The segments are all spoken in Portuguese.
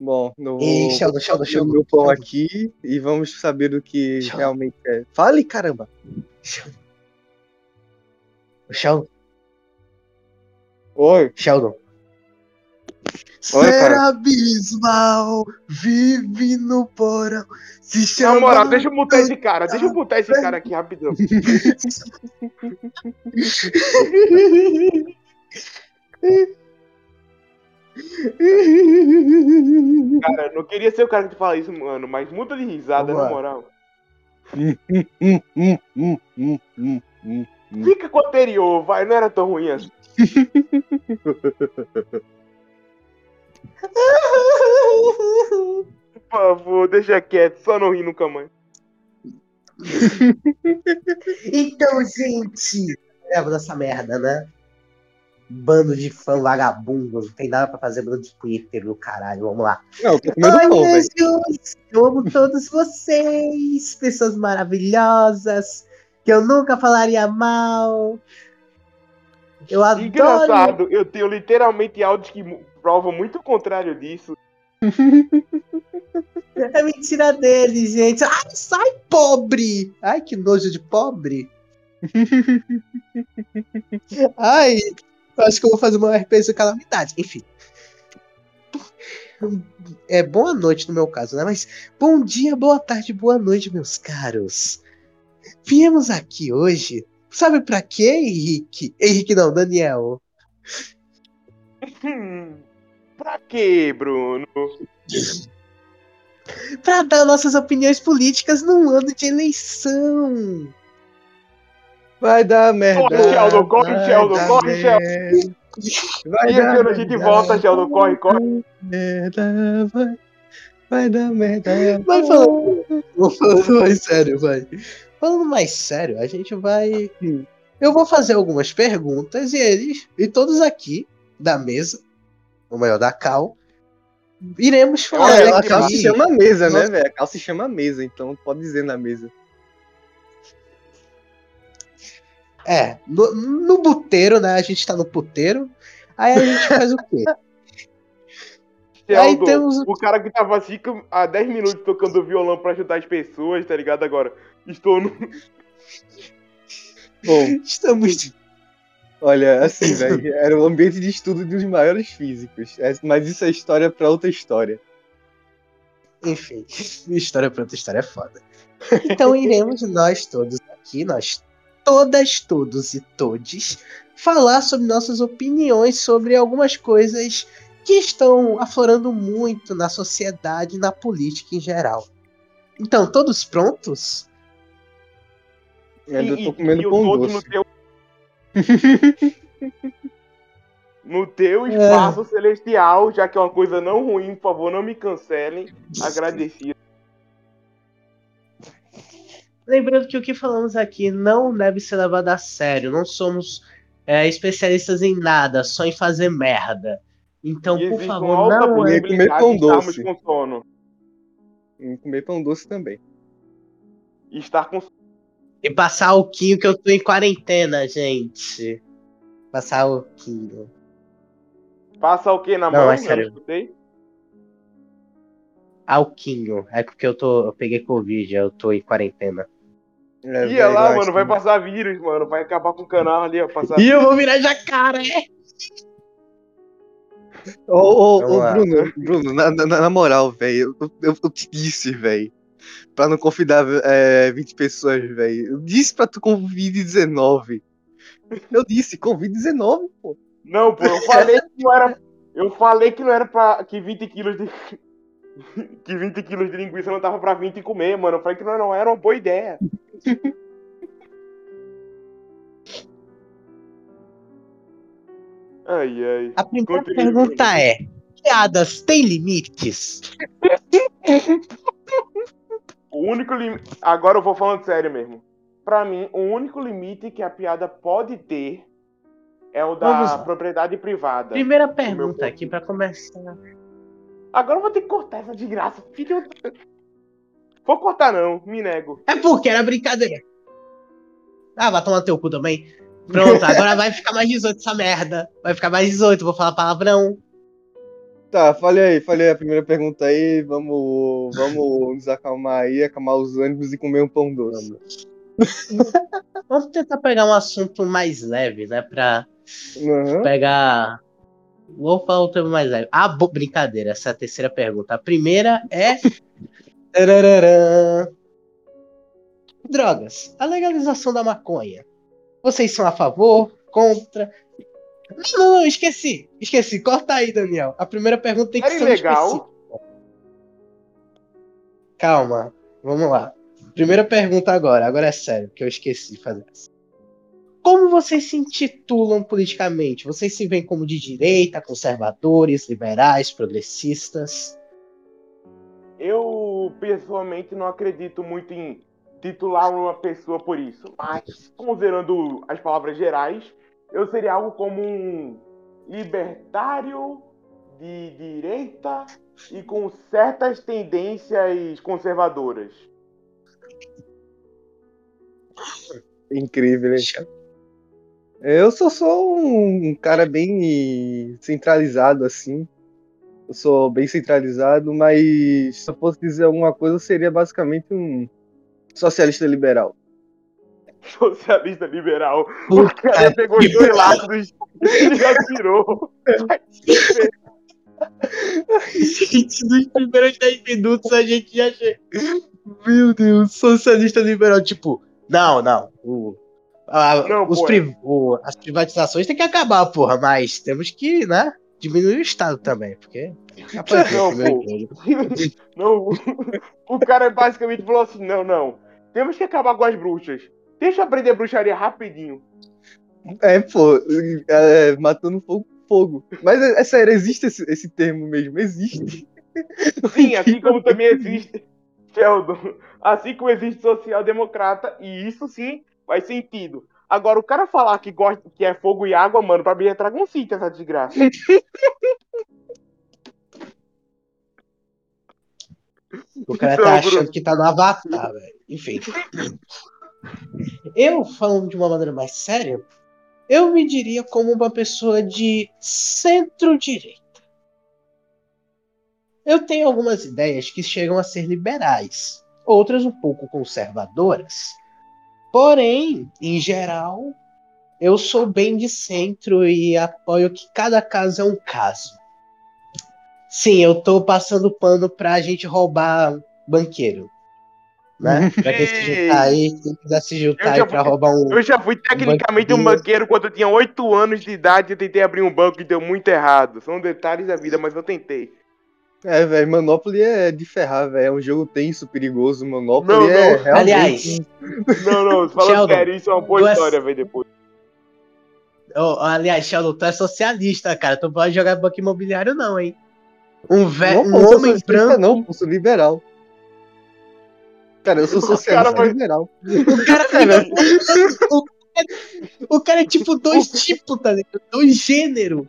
Bom, no, Ei, Sheldon, Sheldon, no Sheldon, meu pão Sheldon. aqui e vamos saber do que Sheldon. realmente é. Fale, caramba! Sheldon, Oi, Sheldon. Oi, Ser cara. abismal, vive no porão, se Na chama... moral, deixa eu mutar esse cara. Deixa eu mutar esse cara aqui rapidão. Cara, eu não queria ser o cara que fala isso, mano, mas muta de risada, Vamos na lá. moral. Fica com o anterior, vai, não era tão ruim assim. Por favor, deixa quieto, só não ri nunca mais. Então, gente, leva dessa merda, né? Bando de fã vagabundo, não tem nada pra fazer, bando de Twitter do caralho, vamos lá. Não, Ai, velho. anjos, eu amo todos vocês, pessoas maravilhosas, que eu nunca falaria mal. Eu adoro. Engraçado, eu tenho literalmente áudios que provam muito o contrário disso. É mentira dele, gente. Ai, sai pobre! Ai, que nojo de pobre. Ai, eu acho que eu vou fazer uma RPG de calamidade. Enfim. É boa noite no meu caso, né? Mas bom dia, boa tarde, boa noite, meus caros. Viemos aqui hoje. Sabe pra quê, Henrique? Henrique não, Daniel. Pra quê, Bruno? Pra dar nossas opiniões políticas num ano de eleição. Vai dar merda. Corre, Sheldon, corre, Sheldon, corre, merda. Vai E dar ano a gente merda, volta, Sheldon, corre, corre. Merda, vai. Vai dar merda. Vai falando. Vou falando mais sério, vai. Falando mais sério, a gente vai. Eu vou fazer algumas perguntas e eles, e todos aqui da mesa, ou melhor, da Cal, iremos falar. Olha, a cal se chama mesa, né, velho? A cal se chama mesa, então pode dizer na mesa. É, no, no puteiro, né? A gente tá no puteiro. Aí a gente faz o quê? Aí Sheldon, temos- o cara que tava assim com- há 10 minutos tocando violão pra ajudar as pessoas, tá ligado? Agora, estou no. Bom, Estamos. olha, assim, velho, era o ambiente de estudo dos maiores físicos. É, Mas isso é história pra outra história. Enfim, história pra outra história é foda. Então iremos nós todos aqui, nós todas, todos e todes, falar sobre nossas opiniões sobre algumas coisas que estão aflorando muito na sociedade e na política em geral. Então, todos prontos? Eu ainda E- tô e- comendo e o pão doce. No teu, no teu É. espaço celestial, já que é uma coisa não ruim, por favor, não me cancelem. Agradecido. Lembrando que o que falamos aqui não deve ser levado a sério. Não somos é, especialistas em nada, só em fazer merda. Então, e por favor, não é. Comer pão doce. com sono. E comer pão doce também. E estar com E passar o Quinho que eu tô em quarentena, gente. Passar o Quinho. Passa o que na Não, mão? é Já sério. escutei. Alquinho. É porque eu tô. Eu peguei Covid, eu tô em quarentena. É, Ia velho, lá, mano, acho vai que- passar vírus, mano. Vai acabar com o canal ali, ó. Passar... E eu vou virar jacaré! Ô, ô, ô. Bruno, Bruno, na, na, na moral, velho, eu, eu, eu te disse, velho, pra não convidar é, 20 pessoas, velho. Eu disse pra tu convide 19. Eu disse, convide 19, pô. Não, pô, eu falei que não era. Eu falei que não era pra. Que 20 quilos de. que 20 quilos de linguiça não tava pra 20 comer, mano. Eu falei que não, não era uma boa ideia. Ai, ai. A primeira pergunta é: piadas têm limites? O único limite. Agora eu vou falando sério mesmo. Pra mim, o único limite que a piada pode ter é o da propriedade privada. Primeira pergunta aqui pra começar. Agora eu vou ter que cortar essa desgraça. Filho. Vou cortar não, me nego. É porque era brincadeira. Ah, vai tomar teu cu também. Pronto, agora vai ficar mais 18 essa merda. Vai ficar mais 18, vou falar palavrão. Tá, falei aí, falei a primeira pergunta aí. Vamos, vamos nos acalmar aí, acalmar os ânimos e comer um pão doce. Vamos tentar pegar um assunto mais leve, né? Pra Uhum. pegar. Vou falar um tema mais leve. Ah, brincadeira, essa é a terceira pergunta. A primeira é. Tarararã. Drogas. A legalização da maconha. Vocês são a favor? Contra? Não, não, não, esqueci. Esqueci. Corta aí, Daniel. A primeira pergunta tem que Era ser específico. Calma. Vamos lá. Primeira pergunta agora. Agora é sério, que eu esqueci de fazer essa. Como vocês se intitulam politicamente? Vocês se veem como de direita, conservadores, liberais, progressistas? Eu, pessoalmente, não acredito muito em titular uma pessoa por isso. Mas, considerando as palavras gerais, eu seria algo como um libertário de direita e com certas tendências conservadoras. Incrível, hein? Eu só sou um cara bem centralizado, assim. Eu sou bem centralizado, mas se eu fosse dizer alguma coisa, eu seria basicamente um socialista liberal. Socialista liberal. O cara pegou os dois lados e já virou. Gente, nos primeiros 10 minutos a gente já chega. Meu Deus, socialista liberal. Tipo, não, não. o- a- Não, os pô, pri- o- as privatizações tem que acabar, porra, mas temos que, né? Diminuir o Estado também, porque. Não. Não, o- cara basicamente falou assim: não, não. Temos que acabar com as bruxas. Deixa eu aprender bruxaria rapidinho. É, pô, é, matando fogo fogo. Mas é, é sério, existe esse, esse termo mesmo, existe. Sim, assim como também existe Sheldon. Assim como existe social-democrata, e isso sim faz sentido. Agora, o cara falar que gosta que é fogo e água, mano, pra mim é Dragoncito essa desgraça. O cara tá Bruno. achando que tá no Avatar, velho. Enfim. Eu, falando de uma maneira mais séria, eu me diria como uma pessoa de centro-direita. Eu tenho algumas ideias que chegam a ser liberais, outras um pouco conservadoras. Porém, em geral, eu sou bem de centro e apoio que cada caso é um caso. Sim, eu tô passando pano pra gente roubar banqueiro. Né? Pra quem se juntar aí, quem quiser se juntar Eu aí pra fui- roubar um. Eu já fui tecnicamente um banqueiro. banqueiro quando eu tinha 8 anos de idade e tentei abrir um banco e deu muito errado. São detalhes da vida, mas eu tentei. É, velho, Monopoly é de ferrar, velho. É um jogo tenso, perigoso. Monopoly Não, é não. realmente. Aliás, Não, não, falando Sheldon, sério, isso é uma boa tu é- história, velho, depois. oh, aliás, Sheldon, tu é socialista, cara. Tu pode jogar banco imobiliário, não, hein? Um, ve Não, um homem branco. Não, eu sou liberal. Cara, eu sou socialista liberal. O cara, É, velho. o, o cara é tipo dois tipos, tá ligado? Dois gêneros.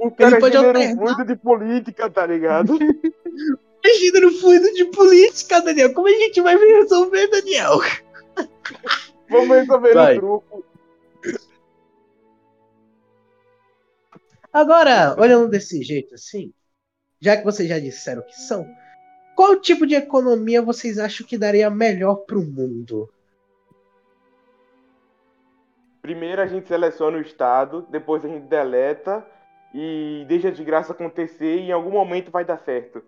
O cara é pode alternar. muito de política, tá ligado? Gênero fluido de política, Daniel. Como a gente vai resolver, Daniel? Vamos resolver Vai. o truco. Agora, olhando desse jeito assim, já que vocês já disseram que são, qual tipo de economia vocês acham que daria melhor pro mundo? Primeiro a gente seleciona o estado, depois a gente deleta e deixa a desgraça acontecer e em algum momento vai dar certo.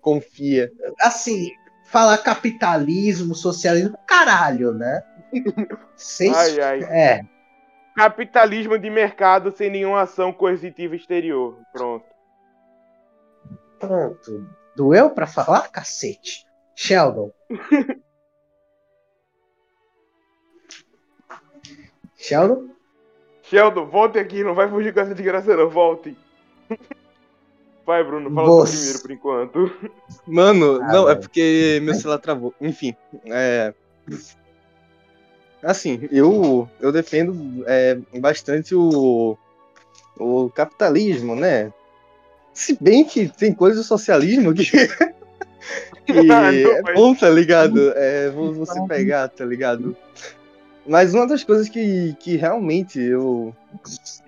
Confia. Assim, falar capitalismo, socialismo, caralho, né? Vocês. Ai, ai. É, Capitalismo de mercado sem nenhuma ação coercitiva exterior. Pronto. pronto. Doeu pra falar, cacete? Sheldon. Sheldon? Sheldon, volte aqui, não vai fugir com essa desgraça não, volte. Vai, Bruno, fala primeiro por enquanto. Mano, Ah, não, é velho. porque meu celular travou. Enfim, é. Assim, eu, eu defendo é, bastante o, o capitalismo, né? Se bem que tem coisa do socialismo que, que Ah, não, é mas- bom, tá ligado? É, vo- você pegar, tá ligado? Mas uma das coisas que, que realmente eu,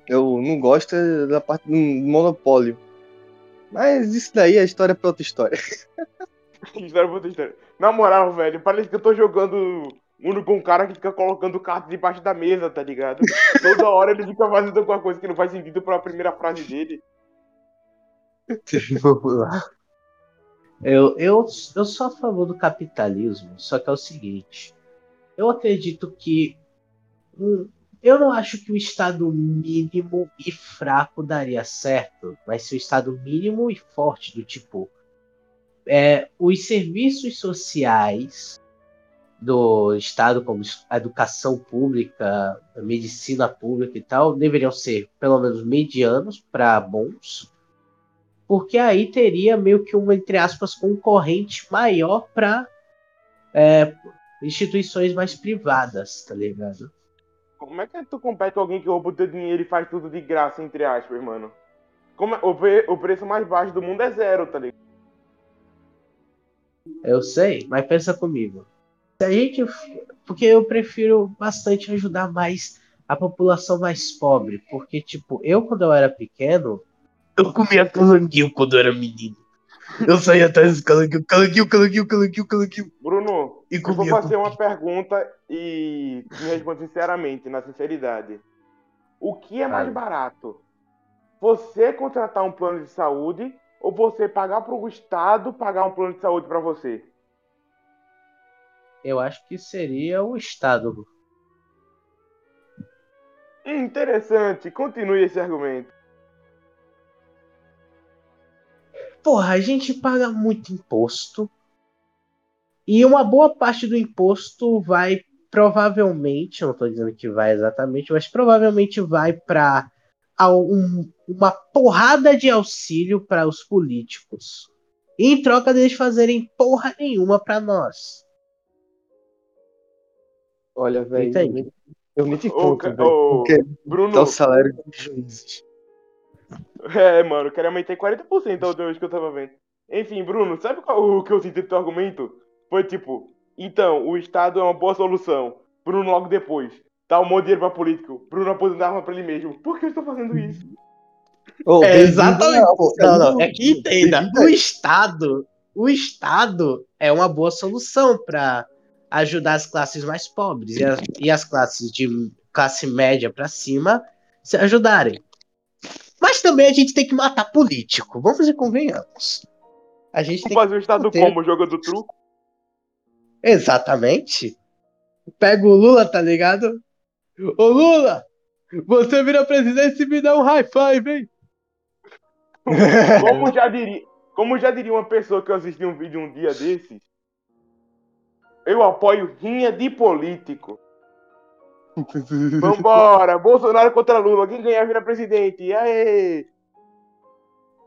Eu não gosto da parte do monopólio. Mas isso daí é história pra outra história. História pra outra história. Na moral, velho, parece que eu tô jogando Uno com um cara que fica colocando carta debaixo da mesa, tá ligado? Toda hora ele fica fazendo alguma coisa que não faz sentido pra primeira frase dele. Eu, eu, eu sou a favor do capitalismo, só que é o seguinte. Eu acredito que. hum, eu não acho que o estado mínimo e fraco daria certo, mas se o estado mínimo e forte, do tipo. É, os serviços sociais do estado, como a educação pública, a medicina pública e tal, deveriam ser pelo menos medianos para bons porque aí teria meio que uma, entre aspas, concorrente maior para é, instituições mais privadas, tá ligado? Como é que tu compete com alguém que rouba o teu dinheiro e faz tudo de graça, entre aspas, mano? Como é- o, pre- o preço mais baixo do mundo é zero, tá ligado? Eu sei, mas pensa comigo. Se a gente. Porque eu prefiro bastante ajudar mais a população mais pobre. Porque, tipo, eu quando eu era pequeno, eu comia calanguinho quando eu era menino. Eu saía atrás dos calanguinho, calanguinho, calanguinho, calanguinho, calanguinho. Bruno, E eu vou fazer uma pergunta e me responde sinceramente, na sinceridade. O que é mais barato? Você contratar um plano de saúde ou você pagar pro Estado pagar um plano de saúde pra você? Eu acho que seria o Estado. Interessante, continue esse argumento. Porra, a gente paga muito imposto. E uma boa parte do imposto vai provavelmente, não estou dizendo que vai exatamente, mas provavelmente vai para uma porrada de auxílio para os políticos. Em troca deles fazerem porra nenhuma para nós. Olha, velho, eu Ô, conto, ca- velho. Bruno, dá o salário dos juízes. É, mano, eu quero aumentar em 40% a última vez que eu tava vendo. Enfim, Bruno, sabe qual o que eu senti do teu argumento? Foi tipo, então, o Estado é uma boa solução. Bruno logo depois. Dá um monte de dinheiro pra político. Bruno aposentava pra ele mesmo. Por que eu estou fazendo isso? Ô, É, exatamente. ao- Não, não, é que entenda. O. Estado, o Estado é uma boa solução para ajudar as classes mais pobres e, as- e as classes de classe média para cima se ajudarem. Mas também a gente tem que matar político. Vamos e convenhamos. A gente tem que Fazer o Estado como? Jogando truco? Exatamente. Pega o Lula, tá ligado? Ô Lula, você vira presidente e me dá um high five, hein? Como já diria, como já diria uma pessoa que eu assisti um vídeo um dia desses, eu apoio rinha de político. Vambora! Bolsonaro contra Lula. Quem ganhar vira presidente. Aí?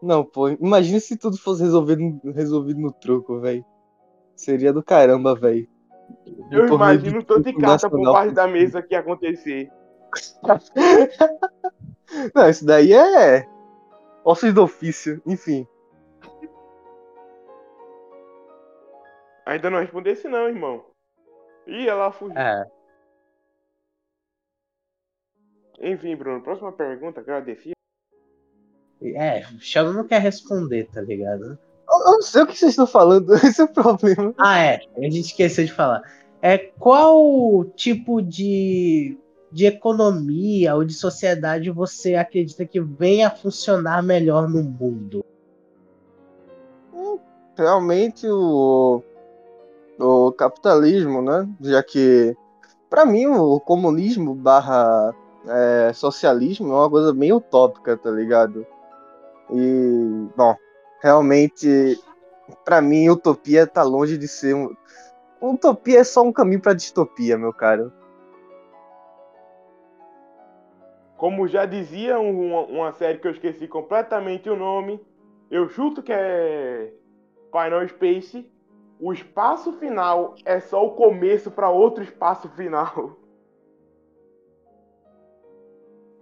Não, pô, imagina se tudo fosse resolvido, resolvido no truco, velho. Seria do caramba, velho. Eu imagino de truco carta por baixo da mesa que ia acontecer. Não, isso daí é. Office do ofício, enfim. Ainda não respondesse não, irmão. Ih, ela fugiu. É. Enfim, Bruno, próxima pergunta, agradeci. É, o Sheldon não quer responder, tá ligado? Eu não sei o que vocês estão falando, esse é o problema. Ah, é. A gente esqueceu de falar. É qual tipo de, de economia ou de sociedade você acredita que venha a funcionar melhor no mundo? Realmente o. O capitalismo, né? Já que. Pra mim, o comunismo barra é, socialismo é uma coisa bem utópica, tá ligado? E, bom, realmente, pra mim, utopia tá longe de ser um. Utopia é só um caminho pra distopia, meu caro. Como já dizia um- uma, uma série que eu esqueci completamente o nome, eu chuto que é Final Space. O espaço final é só o começo para outro espaço final.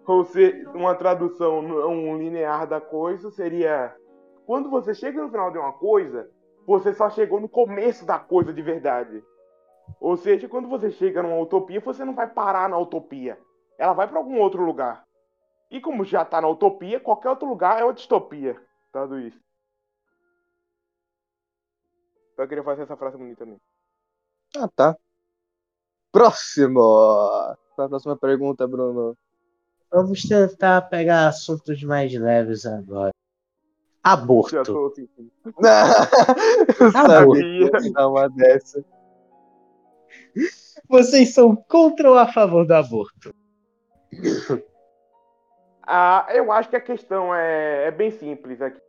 Ou seja, uma tradução não linear da coisa seria: quando você chega no final de uma coisa, você só chegou no começo da coisa de verdade. Ou seja, quando você chega numa utopia, você não vai parar na utopia. Ela vai para algum outro lugar. E como já tá na utopia, qualquer outro lugar é uma distopia. Tudo isso. Eu queria fazer essa frase bonita também. Ah, tá. Próximo! A próxima pergunta, Bruno. Vamos tentar pegar assuntos mais leves agora. Já Aborto. tô assim. Eu sabia uma dessa. Vocês são contra ou a favor do aborto? Ah, eu acho que a questão é, é bem simples aqui.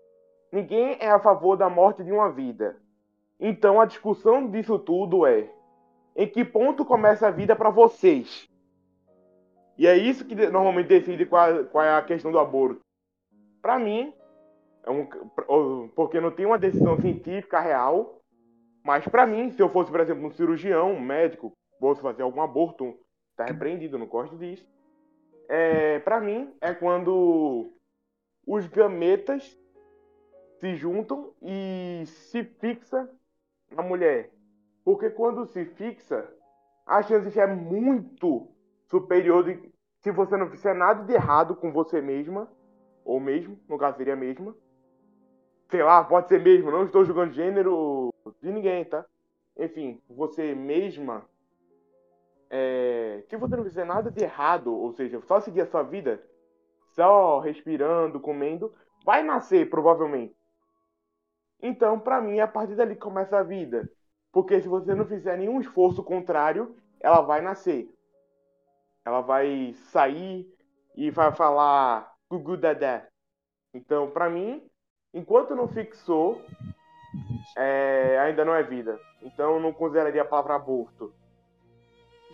Ninguém é a favor da morte de uma vida. Então a discussão disso tudo é: em que ponto começa a vida para vocês? E é isso que normalmente decide qual, qual é a questão do aborto. Para mim, é um, porque não tem uma decisão científica real, mas para mim, se eu fosse, por exemplo, um cirurgião, um médico, fosse fazer algum aborto, tá repreendido, não gosto disso. É, para mim, é quando os gametas se juntam e se fixa na mulher. Porque quando se fixa, a chance é muito superior de se você não fizer nada de errado com você mesma, ou mesmo, no caso seria a mesma. Sei lá, pode ser mesmo, não estou julgando gênero de ninguém, tá? Enfim, você mesma. é, se você não fizer nada de errado, ou seja, só seguir a sua vida, só respirando, comendo, vai nascer provavelmente. Então, pra mim, é a partir dali que começa a vida. Porque se você não fizer nenhum esforço contrário, ela vai nascer. Ela vai sair e vai falar gugu dadá. Então, pra mim, enquanto não fixou, é, ainda não é vida. Então, eu não consideraria a palavra aborto.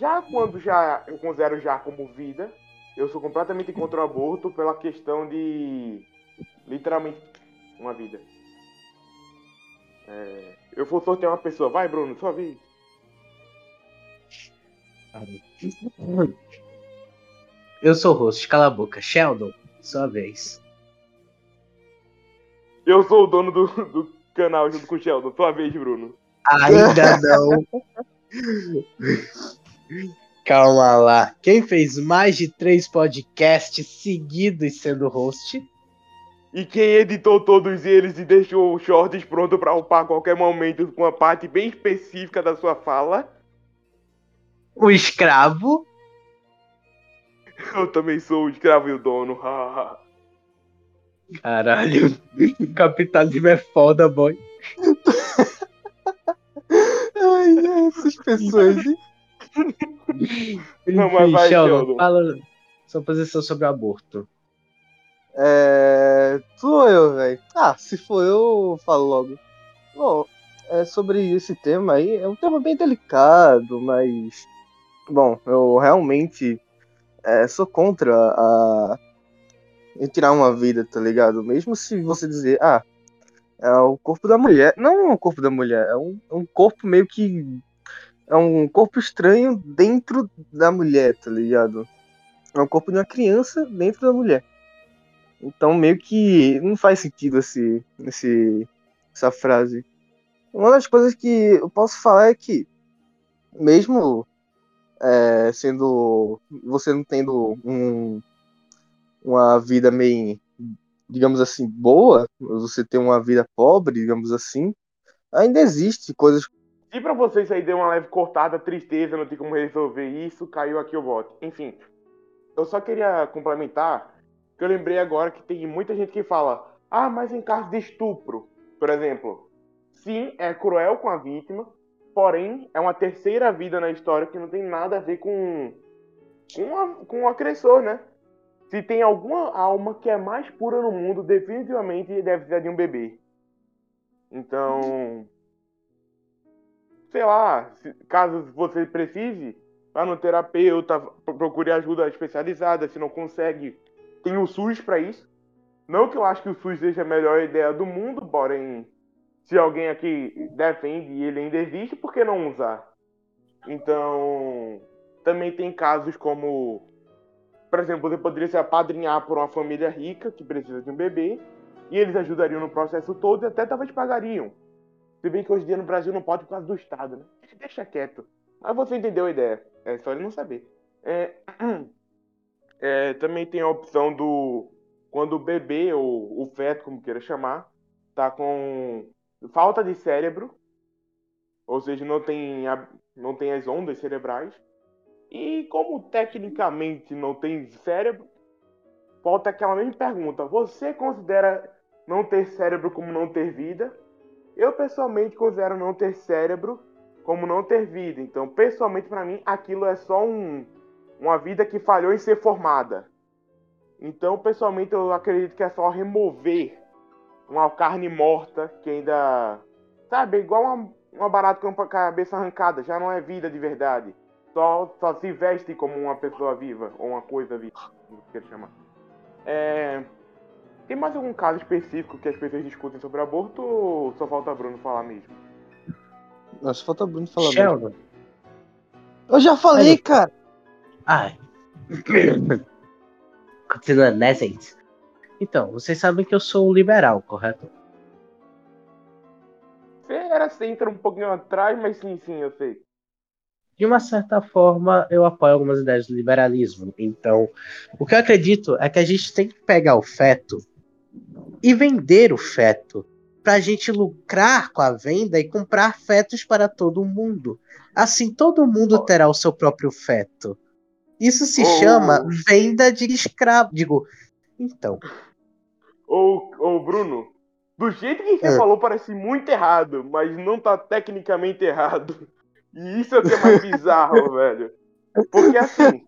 Já quando já eu considero já como vida, eu sou completamente contra o aborto pela questão de literalmente uma vida. É, eu vou sortear uma pessoa. Vai, Bruno, sua vez. Eu sou o host, cala a boca. Sheldon, sua vez. Eu sou o dono do, do canal junto com o Sheldon. Sua vez, Bruno. Ainda não. Calma lá. Quem fez mais de três podcasts seguidos sendo host? E quem editou todos eles e deixou os shorts pronto pra upar a qualquer momento com uma parte bem específica da sua fala? O escravo? Eu também sou o escravo e o dono. Caralho. O capitalismo é foda, boy. Ai, essas pessoas. hein? Não, mas Enfim, vai, Sheldon, Sheldon. fala sua posição sobre o aborto. É. Sou eu, velho. Ah, se for eu, eu falo logo. Bom, é sobre esse tema aí, é um tema bem delicado, mas. Bom, eu realmente é, sou contra a. em tirar uma vida, tá ligado? Mesmo se você dizer, ah, é o corpo da mulher. Não é o corpo da mulher, é um, é um corpo meio que. É um corpo estranho dentro da mulher, tá ligado? É um corpo de uma criança dentro da mulher. Então meio que não faz sentido esse, esse, essa frase. Uma das coisas que eu posso falar é que, mesmo é, sendo você não tendo um, uma vida meio, digamos assim, boa, você ter uma vida pobre, digamos assim, ainda existe coisas. Se pra vocês aí deu uma leve cortada, tristeza, não tem como resolver isso, caiu aqui o voto. Enfim, eu só queria complementar que eu lembrei agora que tem muita gente que fala: ah, mas em caso de estupro, por exemplo, sim, é cruel com a vítima, porém é uma terceira vida na história que não tem nada a ver com com, a, com o agressor, né? Se tem alguma alma que é mais pura no mundo, definitivamente deve ser de um bebê. Então, sei lá, se- caso você precise, vá no terapeuta, pro- procure ajuda especializada, se não consegue, tem o SUS para isso. Não que eu acho que o SUS seja a melhor ideia do mundo, porém, se alguém aqui defende e ele ainda existe, por que não usar? Então, também tem casos como, por exemplo, você poderia se apadrinhar por uma família rica que precisa de um bebê, e eles ajudariam no processo todo e até talvez pagariam. Se bem que hoje em dia no Brasil não pode por causa do Estado, né? Deixa quieto. Mas você entendeu a ideia. É só ele não saber. É, É, também tem a opção do. Quando o bebê, ou o feto, como queira chamar, tá com falta de cérebro, ou seja, não tem, a, não tem as ondas cerebrais. E como tecnicamente não tem cérebro, volta aquela mesma pergunta: você considera não ter cérebro como não ter vida? Eu pessoalmente considero não ter cérebro como não ter vida. Então, pessoalmente para mim, aquilo é só um, uma vida que falhou em ser formada. Então, pessoalmente, eu acredito que é só remover uma carne morta que ainda, sabe, igual uma, uma barata com a cabeça arrancada, já não é vida de verdade. Só, só se veste como uma pessoa viva, ou uma coisa viva, como quer chamar. É... Tem mais algum caso específico que as pessoas discutem sobre aborto ou só falta Bruno falar mesmo? Nossa, falta Bruno falar Sheldon. mesmo. Eu já falei, Ai, cara. Ai. Continuando, né, gente? Então, vocês sabem que eu sou um liberal, correto? Você era sempre um pouquinho atrás, mas sim, sim, eu sei. De uma certa forma, eu apoio algumas ideias do liberalismo. Então, o que eu acredito é que a gente tem que pegar o feto e vender o feto para a gente lucrar com a venda e comprar fetos para todo mundo. Assim, todo mundo terá o seu próprio feto. Isso se Oh. chama venda de escravo. Digo, então, Ô, ô Bruno, do jeito que você É. falou parece muito errado, mas não tá tecnicamente errado. E isso é o que é mais bizarro, velho. Porque assim,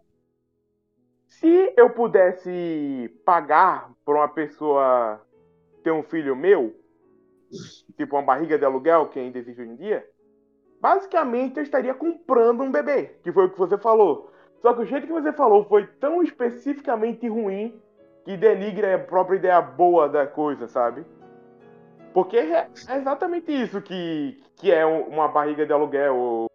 se eu pudesse pagar pra uma pessoa ter um filho meu, tipo uma barriga de aluguel que ainda existe hoje em dia, basicamente eu estaria comprando um bebê, que foi o que você falou. Só que o jeito que você falou foi tão especificamente ruim que denigra a própria ideia boa da coisa, sabe? Porque é exatamente isso que, que é um- uma barriga de aluguel, ou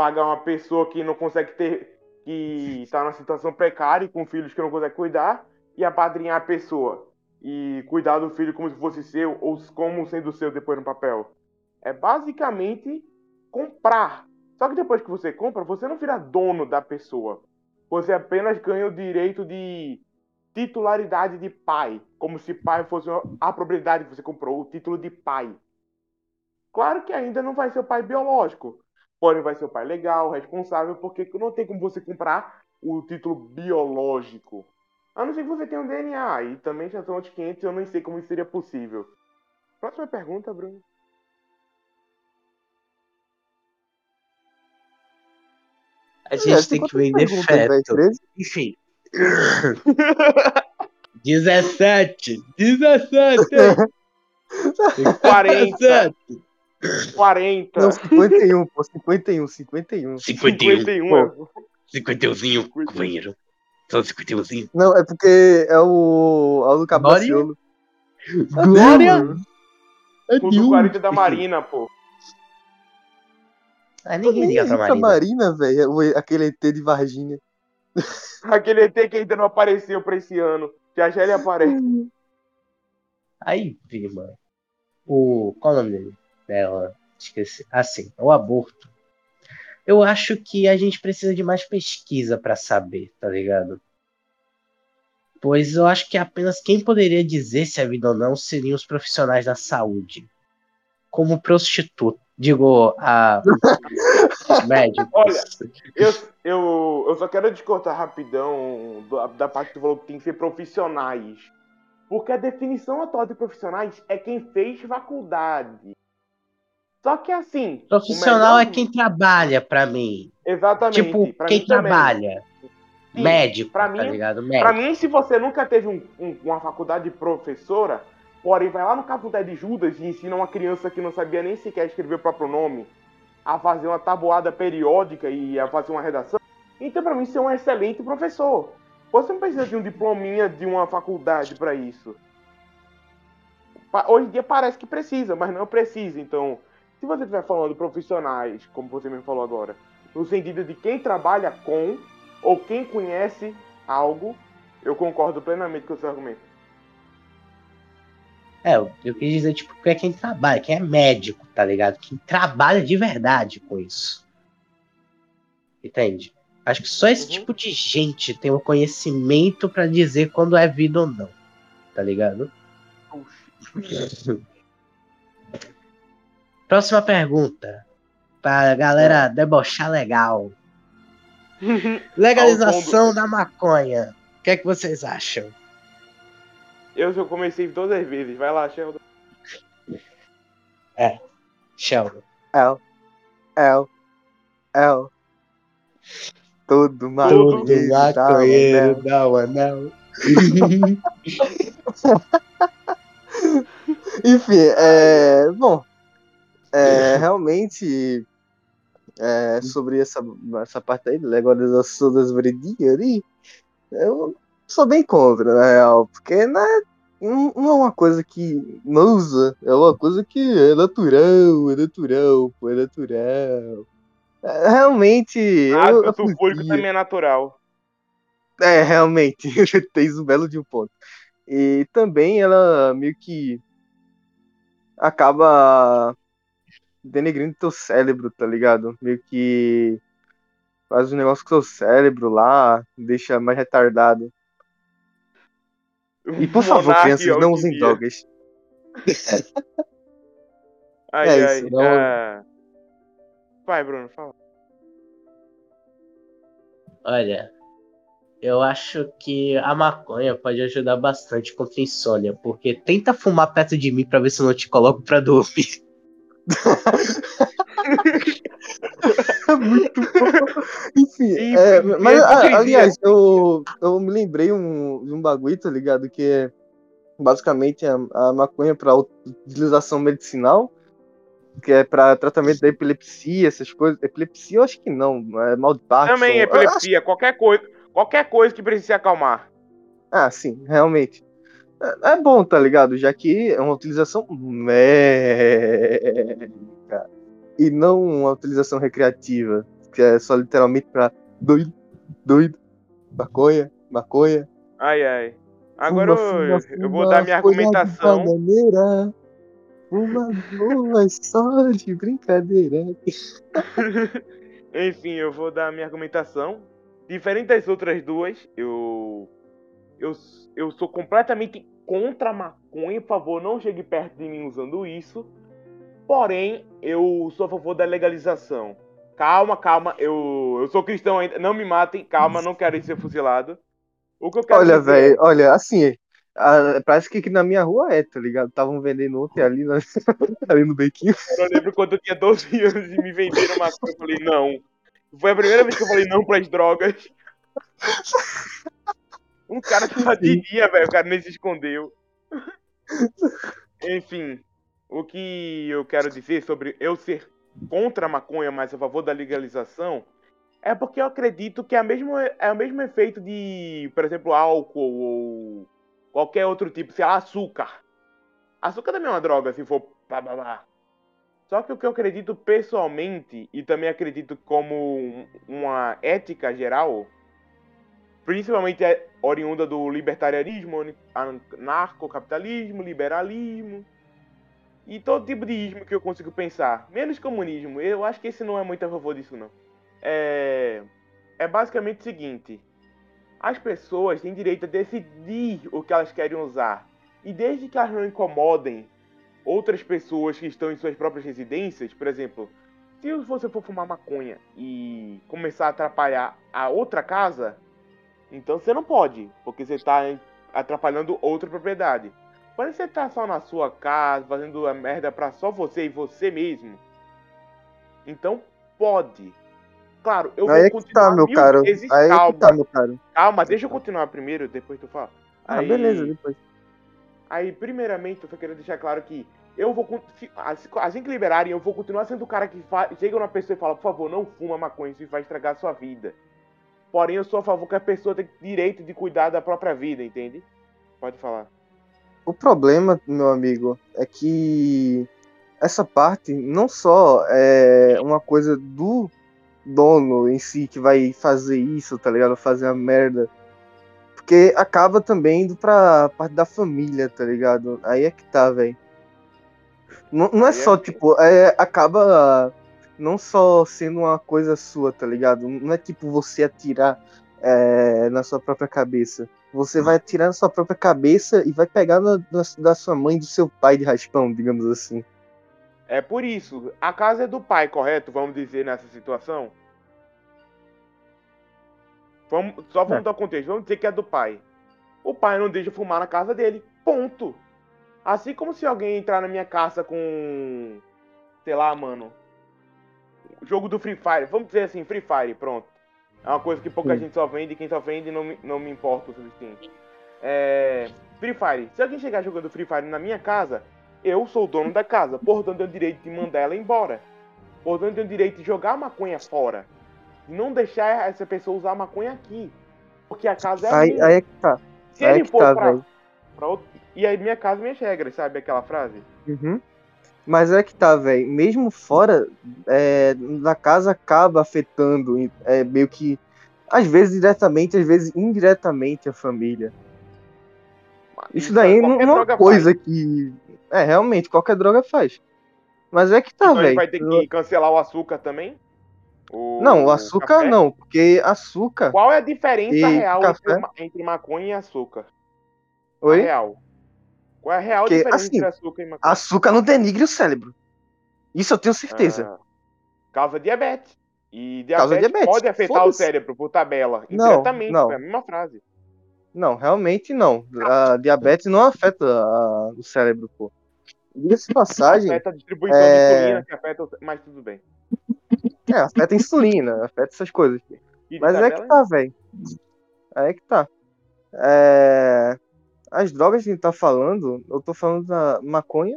pagar uma pessoa que não consegue ter, que tá numa situação precária com filhos que não consegue cuidar, e apadrinhar a pessoa. E cuidar do filho como se fosse seu, ou como sendo seu depois no papel. É basicamente comprar. Só que depois que você compra, você não vira dono da pessoa. Você apenas ganha o direito de titularidade de pai, como se pai fosse a propriedade que você comprou, o título de pai. Claro que ainda não vai ser o pai biológico, porém vai ser o pai legal, responsável, porque não tem como você comprar o título biológico. A não ser que você tenha um DNA, e também já são outros 500 eu nem sei como isso seria possível. Próxima pergunta, Bruno. a gente É, tem que vender feto. Enfim. 17! 17! 40, 40, Não, 51, pô, 51, 51. 51. 51zinho, companheiro. Só 51zinho. Não, é porque é o. É o do Cabaciolo. Glória! Com o do 40 da Marina, pô. Ah, ninguém liga pra Marina. Marina, velho. Aquele ET de Varginha. Aquele ET que ainda não apareceu pra esse ano. Já já ele aparece. Aí, prima. O. Qual o nome dele? Dela. Esqueci. Assim, o aborto. Eu acho que a gente precisa de mais pesquisa pra saber, tá ligado? Pois eu acho que apenas quem poderia dizer se é vida ou não seriam os profissionais da saúde. Como prostituto. Digo, a. médicos. Olha, Eu, eu, eu só quero descortar rapidão da, da parte que tu falou que tem que ser profissionais. Porque a definição atual de profissionais é quem fez faculdade. Só que assim. Profissional melhor- é quem trabalha pra mim. Exatamente. Tipo, pra quem trabalha. Sim, Médico, pra tá mim- ligado? Pra Médico. mim, se você nunca teve um- um- uma faculdade de professora, porém vai lá no Cafundé de Judas e ensina uma criança que não sabia nem sequer escrever o próprio nome a fazer uma tabuada periódica e a fazer uma redação, então pra mim você é um excelente professor. Você não precisa de um diplominha de uma faculdade pra isso. Hoje em dia parece que precisa, mas não precisa. Então, se você estiver falando profissionais, como você mesmo falou agora, no sentido de quem trabalha com ou quem conhece algo, eu concordo plenamente com o seu argumento. É, eu, eu quis dizer, tipo, que é quem trabalha, quem é médico, tá ligado? Quem trabalha de verdade com isso. Entende? Acho que só esse Uhum. tipo de gente tem o conhecimento pra dizer quando é vida ou não. Tá ligado? Próxima pergunta. Pra galera debochar legal. Legalização da maconha. O que é que vocês acham? Eu já comecei todas as vezes. Vai lá, Sheldon. Sheldon. El, El, El. Todo Todo maconheiro dá um maconheiro anel. dá o anel. Enfim, é. Bom. É, realmente. É, sobre essa, essa parte aí, da legalização das verdinhas ali. Eu sou bem contra, na real. Porque não é, não é uma coisa que não usa. É uma coisa que é natural, é natural, pô, é natural. É, realmente. Ah, eu o sulfúrico também é natural. É, realmente, tens um belo de um ponto. E também ela meio que acaba denegrindo teu cérebro, tá ligado? Meio que faz um negócio com o seu cérebro lá, deixa mais retardado. E por favor, crianças, não usem drogas. Ai, É ai. isso, não- ah. Vai, Bruno, fala. Olha, eu acho que a maconha pode ajudar bastante contra a insônia, porque tenta fumar perto de mim pra ver se eu não te coloco pra dormir. Muito bom. Enfim, Enfim, é, mas a- hipocrisia. aliás, eu, eu me lembrei um, de um bagulho, tá ligado? Que é basicamente a, a maconha para utilização medicinal, que é para tratamento da epilepsia, essas coisas. Epilepsia eu acho que não, é mal de Parkinson. Também Eu acho- epilepsia, qualquer coisa. Qualquer coisa que precise se acalmar. Ah, sim, realmente. É, é bom, tá ligado? Já que é uma utilização médica e não uma utilização recreativa, que é só literalmente pra doido, doido, maconha, maconha. Ai, ai. Agora Fuma, eu, fuma, eu vou dar minha argumentação. bananeira. Uma boa só de brincadeira. Enfim, eu vou dar minha argumentação. Diferente das outras duas, eu. Eu, eu sou completamente contra a maconha. Por favor, não chegue perto de mim usando isso. Porém, eu sou a favor da legalização. Calma, calma. Eu, eu sou cristão ainda. Não me matem. Calma, não quero ser fuzilado. O que eu quero Olha, dizer velho, olha, assim, ah, parece que aqui na minha rua é, tá ligado? Estavam vendendo ontem ali, na- ali no bequinho. Eu lembro quando eu tinha 12 anos e me venderam maconha. Eu falei, não. Foi a primeira vez que eu falei não pras drogas. Um cara que fazia, velho. O cara nem se escondeu. Enfim, o que eu quero dizer sobre eu ser contra a maconha, mas a favor da legalização, é porque eu acredito que é, a mesmo, é o mesmo efeito de, por exemplo, álcool ou qualquer outro tipo, sei lá, açúcar. Açúcar também é uma droga, se for blá blá blá. Só que o que eu acredito pessoalmente, e também acredito como um- uma ética geral, principalmente é oriunda do libertarianismo, anarcocapitalismo, liberalismo e todo tipo de ismo que eu consigo pensar, menos comunismo. Eu acho que esse não é muito a favor disso não. É, é basicamente o seguinte: as pessoas têm direito a decidir o que elas querem usar e desde que elas não incomodem outras pessoas que estão em suas próprias residências, por exemplo, se você for fumar maconha e começar a atrapalhar a outra casa, então você não pode, porque você está atrapalhando outra propriedade. Porém, você tá só na sua casa, fazendo a merda pra só você e você mesmo. Então, pode. Claro, eu Aí vou é que continuar tá, meu caro. vezes Aí é que calma. tá, meu caro. Calma, deixa eu continuar primeiro, depois tu fala. Ah, Aí- beleza, depois. Aí, primeiramente, eu só quero deixar claro que eu vou. Assim assim que liberarem, eu vou continuar sendo o cara que fa- chega numa pessoa e fala: por favor, não fuma maconha, isso vai estragar a sua vida. Porém, eu sou a favor que a pessoa tem direito de cuidar da própria vida, entende? Pode falar. O problema, meu amigo, é que essa parte não só é uma coisa do dono em si que vai fazer isso, tá ligado? Fazer a merda. Porque acaba também indo pra parte da família, tá ligado? Aí é que tá, velho. Não, não é é só, tipo, é, acaba não só sendo uma coisa sua, tá ligado? Não é tipo você atirar é, na sua própria cabeça. Você vai atirar na sua própria cabeça e vai pegar na, na, da sua mãe do seu pai de raspão, digamos assim. É por isso. A casa é do pai, correto? Vamos dizer nessa situação? Vamos, só vamos É. dar contexto. Vamos dizer que é do pai. O pai não deixa fumar na casa dele. Ponto. Assim como se alguém entrar na minha casa com. Sei lá, mano. Jogo do Free Fire. Vamos dizer assim, Free Fire, pronto. É uma coisa que pouca Sim. gente só vende quem só vende não me, não me importa o suficiente. É. Free Fire. Se alguém chegar jogando Free Fire na minha casa, eu sou o dono da casa. Portanto, eu tenho o direito de mandar ela embora. Portanto, eu tenho o direito de jogar a maconha fora. E não deixar essa pessoa usar a maconha aqui. Porque a casa é Aí, minha. aí é que tá. Se aí ele é que for tá, pra, pra outro. E aí, minha casa, minhas regras, sabe aquela frase? Uhum. Mas é que tá, velho. Mesmo fora, é, na casa acaba afetando é, meio que. Às vezes diretamente, às vezes indiretamente a família. Isso daí não qualquer não é uma coisa que. É, realmente, qualquer droga faz. Mas é que tá, faz. Então velho. vai ter que cancelar o açúcar também? O- Não, o açúcar não, porque açúcar. Qual é a diferença real café? entre, ma- entre maconha e açúcar? A Oi? real. Qual é a real Porque, diferença assim, entre açúcar e maconha? Açúcar não denigre o cérebro. Isso eu tenho certeza. Ah, causa diabetes. E Causa diabetes, diabetes, pode afetar o cérebro por tabela. Não, Indiretamente, não. é a mesma frase. Não, realmente não. A diabetes não afeta a- o cérebro, pô. Diga-se passagem, Afeta a distribuição é- de insulina, que afeta o... Mas tudo bem. é, afeta a insulina, afeta essas coisas. Mas é que tá, velho. Aí é que tá. É, As drogas que a gente tá falando, eu tô falando da maconha,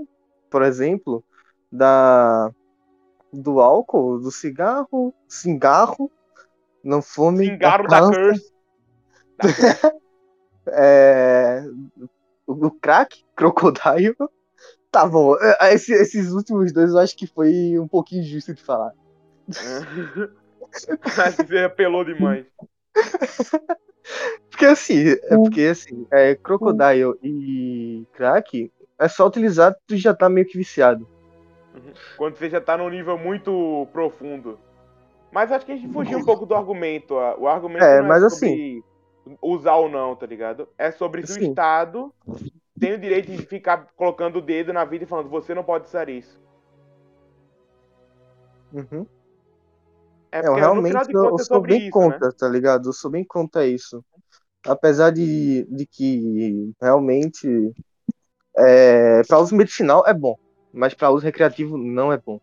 por exemplo, da do álcool, do cigarro, cigarro, não fume, Cingaro é da Curse. é, o crack, crocodile. Tá bom, é, esse- esses últimos dois eu acho que foi um pouquinho injusto de falar. Mas você apelou demais. Porque assim, é porque assim, é, crocodile e crack é só utilizar tu já tá meio que viciado. Quando você já tá num nível muito profundo. Mas acho que a gente fugiu um pouco do argumento. ó. O argumento É, não mas é sobre assim- usar ou não, tá ligado? É sobre se o. Estado tem o direito de ficar colocando o dedo na vida e falando, você não pode usar isso. Uhum. É eu realmente eu, eu é sou bem isso, né? contra, tá ligado? Eu sou bem contra isso. Apesar de, de que realmente é, para uso medicinal é bom, mas para uso recreativo não é bom.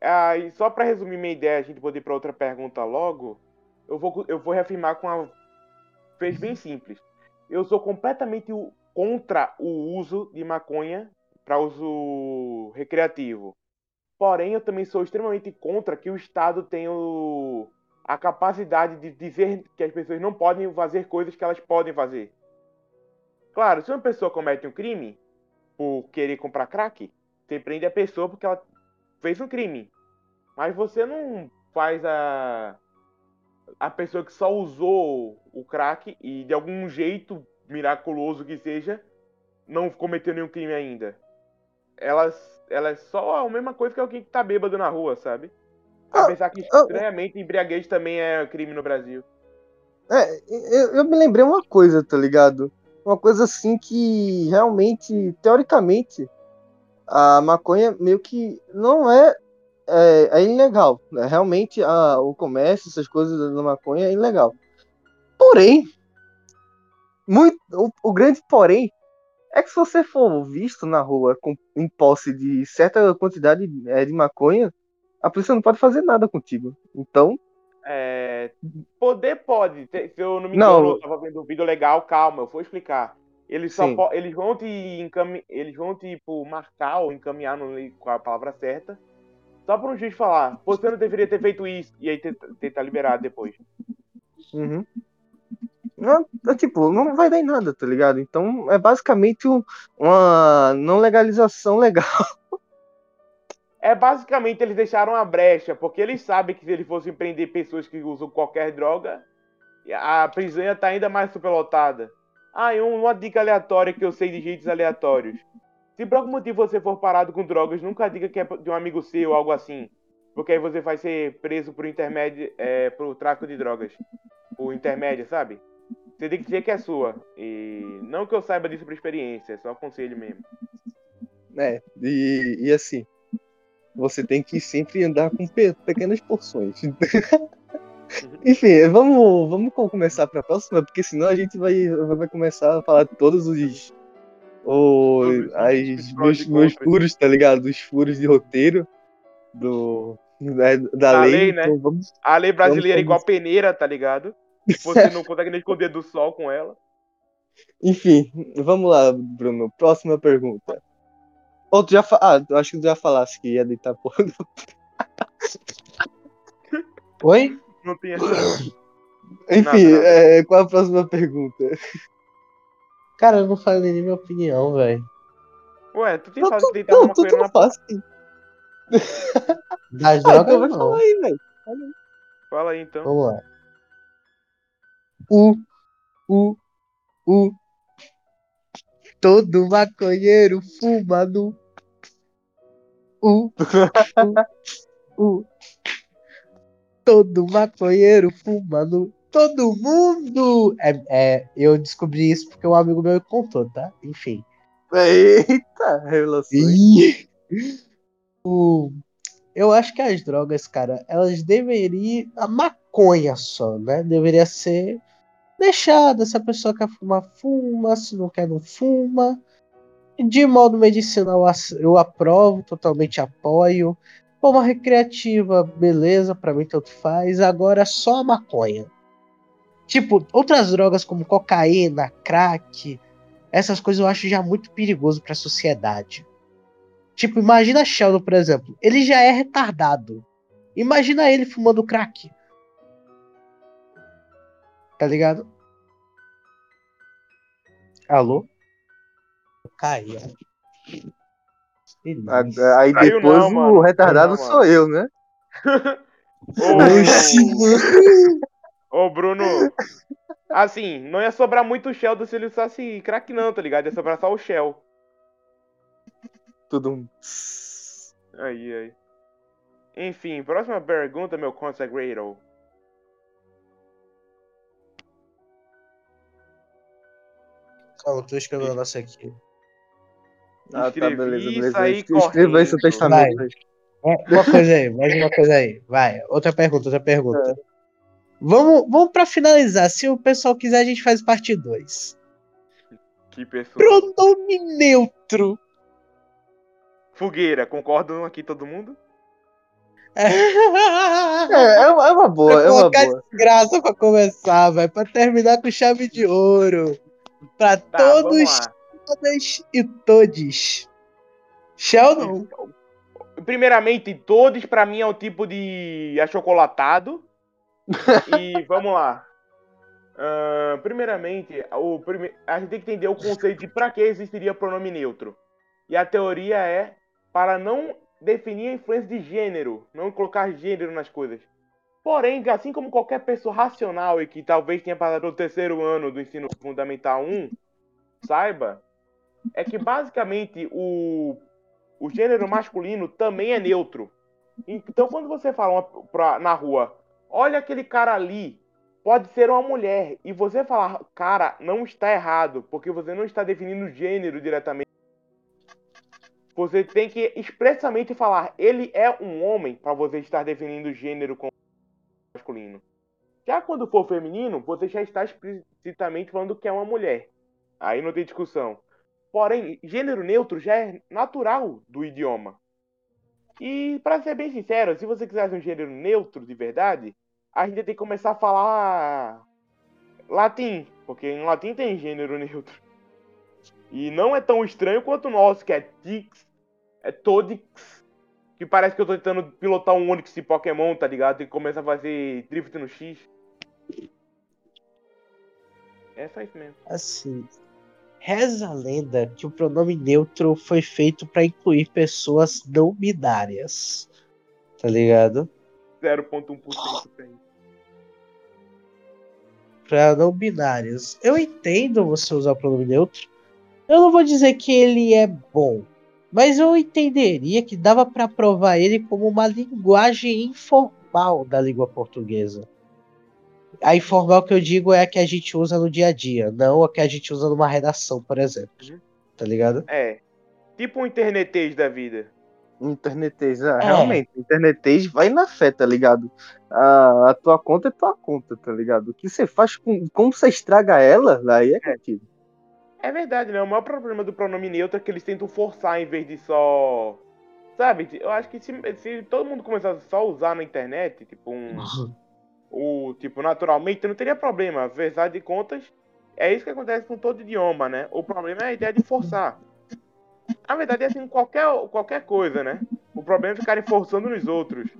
Ah, e só pra resumir minha ideia, a gente poder ir pra outra pergunta logo, eu vou, eu vou reafirmar com uma fez bem simples. Eu sou completamente contra o uso de maconha para uso recreativo. Porém, eu também sou extremamente contra que o Estado tenha o- a capacidade de dizer que as pessoas não podem fazer coisas que elas podem fazer. Claro, se uma pessoa comete um crime por querer comprar crack, você prende a pessoa porque ela fez um crime. Mas você não faz a a pessoa que só usou o crack e de algum jeito miraculoso que seja não cometeu nenhum crime ainda. Ela, ela é só a mesma coisa que alguém que tá bêbado na rua, sabe? A Ah, pensar que ah, estranhamente embriaguez também é crime no Brasil. É, eu, eu me lembrei uma coisa, tá ligado? Uma coisa assim que realmente, teoricamente, a maconha meio que não é, é, é ilegal. né? Realmente a, o comércio, essas coisas da maconha é ilegal. Porém, muito, o, o grande porém é que se você for visto na rua com, em posse de certa quantidade é, de maconha, a polícia não pode fazer nada contigo. Então, É, poder pode. Se eu não me Não. engano, eu tava vendo um vídeo legal, calma, eu vou explicar. Eles, só po- eles vão te encami... eles vão tipo marcar ou encaminhar não com a palavra certa. Só para um juiz falar, você não deveria ter feito isso e aí tenta- tentar liberar depois. Uhum. Não, é tipo, não vai dar em nada, tá ligado? Então é basicamente um- uma não legalização legal. É basicamente eles deixaram a brecha, porque eles sabem que se eles fossem prender pessoas que usam qualquer droga, a prisão ia estar ainda mais superlotada. Ah, e um- uma dica aleatória que eu sei de jeitos aleatórios. Se por algum motivo você for parado com drogas, nunca diga que é de um amigo seu ou algo assim. Porque aí você vai ser preso por intermédio, é, por tráfico de drogas. Por intermédio, sabe? Você tem que dizer que é sua. E não que eu saiba disso por experiência, é só conselho mesmo. É, e, e assim, você tem que sempre andar com pe- pequenas porções. Enfim, vamos, vamos começar para a próxima, porque senão a gente vai, vai começar a falar todos os. os as, meus, meus furos, tá ligado? Os furos de roteiro do, da, da Da lei. lei, né? então vamos, A lei brasileira é Vamos igual peneira, tá ligado? Você não consegue nem esconder do sol com ela. enfim, vamos lá, Bruno. Próxima pergunta. Ou tu já fa... Ah, eu acho que tu já falasse que ia deitar porra. Oi? Não tem essa. Enfim, Nada, nada. é, qual a próxima pergunta? Cara, eu não falei nem minha opinião, velho. Ué, tu tem Não, fase tu, de deitar uma coisa não na faz. Das Ah, drogas, então vai falar aí, velho. Fala aí então. Vamos lá. O, o, o. Todo maconheiro fuma no. O, o, o. Todo maconheiro fuma no. Todo mundo! É, é, eu descobri isso porque um amigo meu contou, tá? Enfim. Eita, revelações. Ih! O- eu acho que as drogas, cara, elas deveriam. A maconha só, né? Deveria ser deixada. Se a pessoa quer fumar, fuma. Se não quer, não fuma. De modo medicinal, eu aprovo, totalmente apoio. Forma recreativa, beleza, pra mim tanto faz. Agora só a maconha. Tipo, outras drogas como cocaína, crack, essas coisas eu acho já muito perigoso pra sociedade. Tipo, imagina Sheldon, por exemplo. Ele já é retardado. Imagina ele fumando crack. Tá ligado? Alô? Caiu. Aí Caiu depois não, mano. o retardado Caiu sou eu, né? Ô, ô, Bruno. Assim, não ia sobrar muito Sheldon se ele usasse crack, não, tá ligado? Ia sobrar só o Shell. Tudo um. Aí, aí. Enfim, próxima pergunta, meu consagrator. Calma, tô escrevendo o nosso aqui. Ah, tá, beleza, beleza. saí Escreva aí seu testamento. Vai. É, Uma coisa aí, mais uma coisa aí. Vai, outra pergunta, outra pergunta. Vamos, vamos pra finalizar. Se o pessoal quiser, a gente faz parte 2. Que pessoa. Pronome neutro. Fogueira, concordam aqui todo mundo? É, é uma, é uma boa, é uma colocar boa. desgraça pra começar, vai. Pra terminar com chave de ouro. Pra Tá, todos, todas e todes. Sheldon? Primeiramente, todos pra mim é o tipo de achocolatado. e vamos lá. Ahn, primeiramente, o prime... a gente tem que entender o conceito de pra que existiria pronome neutro. E a teoria é para não definir a influência de gênero, não colocar gênero nas coisas. Porém, assim como qualquer pessoa racional e que talvez tenha passado o terceiro ano do ensino fundamental 1, saiba, é que basicamente o, o gênero masculino também é neutro. Então, quando você fala uma- pra- na rua, olha aquele cara ali, pode ser uma mulher, e você falar, cara, não está errado, porque você não está definindo gênero diretamente. Você tem que expressamente falar, ele é um homem, para você estar definindo gênero como masculino. Já quando for feminino, você já está explicitamente falando que é uma mulher. Aí não tem discussão. Porém, gênero neutro já é natural do idioma. E para ser bem sincero, se você quisesse um gênero neutro de verdade, a gente tem que começar a falar latim, porque em latim tem gênero neutro. E não é tão estranho quanto o nosso, que é Tix, é Todix, que parece que eu tô tentando pilotar um Onix de Pokémon, tá ligado? Tem que começar a fazer drift no X. É só isso mesmo. Assim, reza a lenda que o pronome neutro foi feito pra incluir pessoas não binárias. Tá ligado? 0.1% tem. Pra não binários. Eu entendo você usar o pronome neutro. Eu não vou dizer que ele é bom, Mas eu entenderia que dava para provar ele como uma linguagem informal da língua portuguesa. A informal que eu digo é a que a gente usa no dia a dia, não a que a gente usa numa redação, por exemplo. Uhum. Tá ligado? É. Tipo um internetês da vida. Internetês, ah, É. realmente, internetês vai na fé, tá ligado? A, a tua conta é tua conta, tá ligado? O que você faz com. Como você estraga ela, aí é contigo. É verdade, né? O maior problema do pronome neutro é que eles tentam forçar em vez de só. Sabe? Eu acho que se, se todo mundo começasse só a usar na internet, tipo um. o tipo naturalmente, não teria problema. Apesar de contas, é isso que acontece com todo idioma, né? O problema é a ideia de forçar. Na verdade, é assim qualquer, qualquer coisa, né? O problema é ficarem forçando nos outros.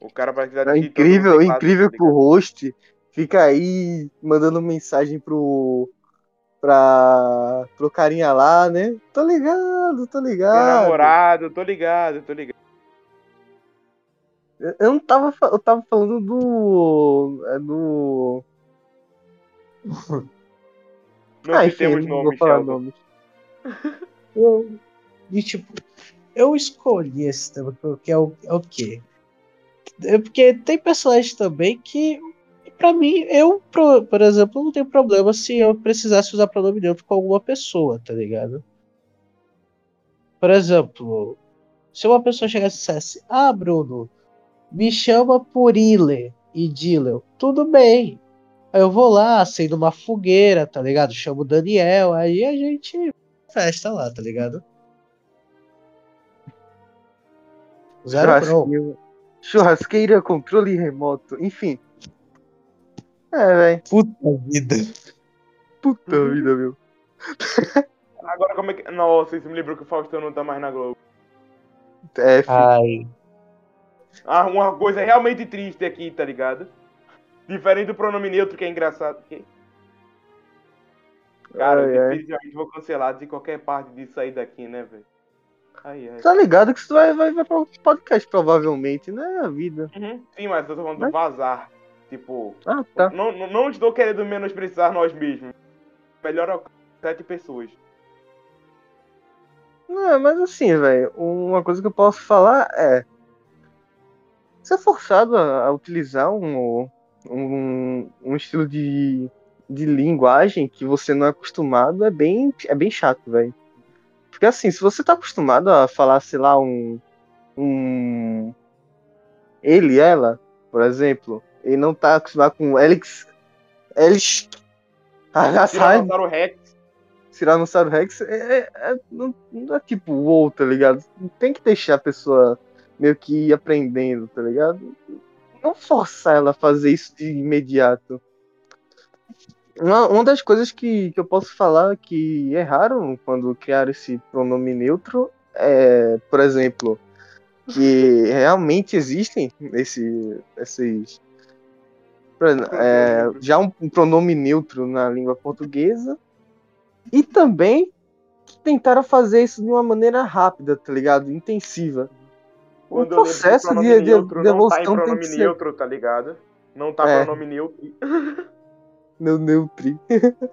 O cara que tá É incrível, teclado, incrível tá pro host. Fica aí mandando mensagem pro. Pra, pro carinha lá, né? Tô ligado, tô Meu ligado. namorado, tô ligado, tô ligado. Eu eu não tava, eu tava falando do. é, do. Não ah, enfim, não vou nomes, falar Sheldon. nomes. Eu, e tipo, eu escolhi esse tema porque é o, é o quê? É porque tem personagens também que, pra mim, eu, por, exemplo, não tenho problema se eu precisasse usar pronome neutro com alguma pessoa, tá ligado? Por exemplo, se uma pessoa chegasse e dissesse, ah, Bruno, me chama por Ile e Dillel, tudo bem. Aí eu vou lá, acendo uma fogueira, tá ligado? Chamo o Daniel, aí a gente festa lá, tá ligado? Zero pro. Churrasqueira, controle remoto, enfim. É, velho. Puta vida. Puta Uhum. vida, meu. Agora como é que. Nossa, isso me lembrou que o Faustão não tá mais na Globo. É, filho. Ai. Ah, uma coisa realmente triste aqui, tá ligado? Diferente do pronome neutro, que é engraçado. Que... Cara, Ai, eu ai. definitivamente vou cancelar de qualquer parte disso aí daqui, né, velho? Ai, ai. Tá ligado que isso vai, vai, vai pro podcast, provavelmente, né? A vida. Uhum. Sim, mas eu tô falando do Mas- vazar. Tipo, Ah, tá. não, não, não estou querendo menosprezar nós mesmos. Melhor é sete pessoas. Não, mas assim, velho, uma coisa que eu posso falar é. Você é forçado a, a utilizar um, um, um estilo de, de linguagem que você não é acostumado é bem, é bem chato, velho. Porque assim, se você tá acostumado a falar, sei lá, um. um ele, ela, por exemplo, e não tá acostumado com Elix. Elix. Tiranossauro Rex. Tiranossauro Rex é, é- é- não, não é tipo WoW, tá ligado? Tem que deixar a pessoa meio que ir aprendendo, tá ligado? Não forçar ela a fazer isso de imediato. Uma, uma das coisas que, que eu posso falar que erraram quando criaram esse pronome neutro é, por exemplo, que realmente existem esse, esses. é, já um, um pronome neutro na língua portuguesa e também que tentaram fazer isso de uma maneira rápida, tá ligado? Intensiva. O Quando que processo de, de, neutro de não tá em evolução pronome ser neutro, tá ligado? Não tá É. pronome neutro. meu neutri.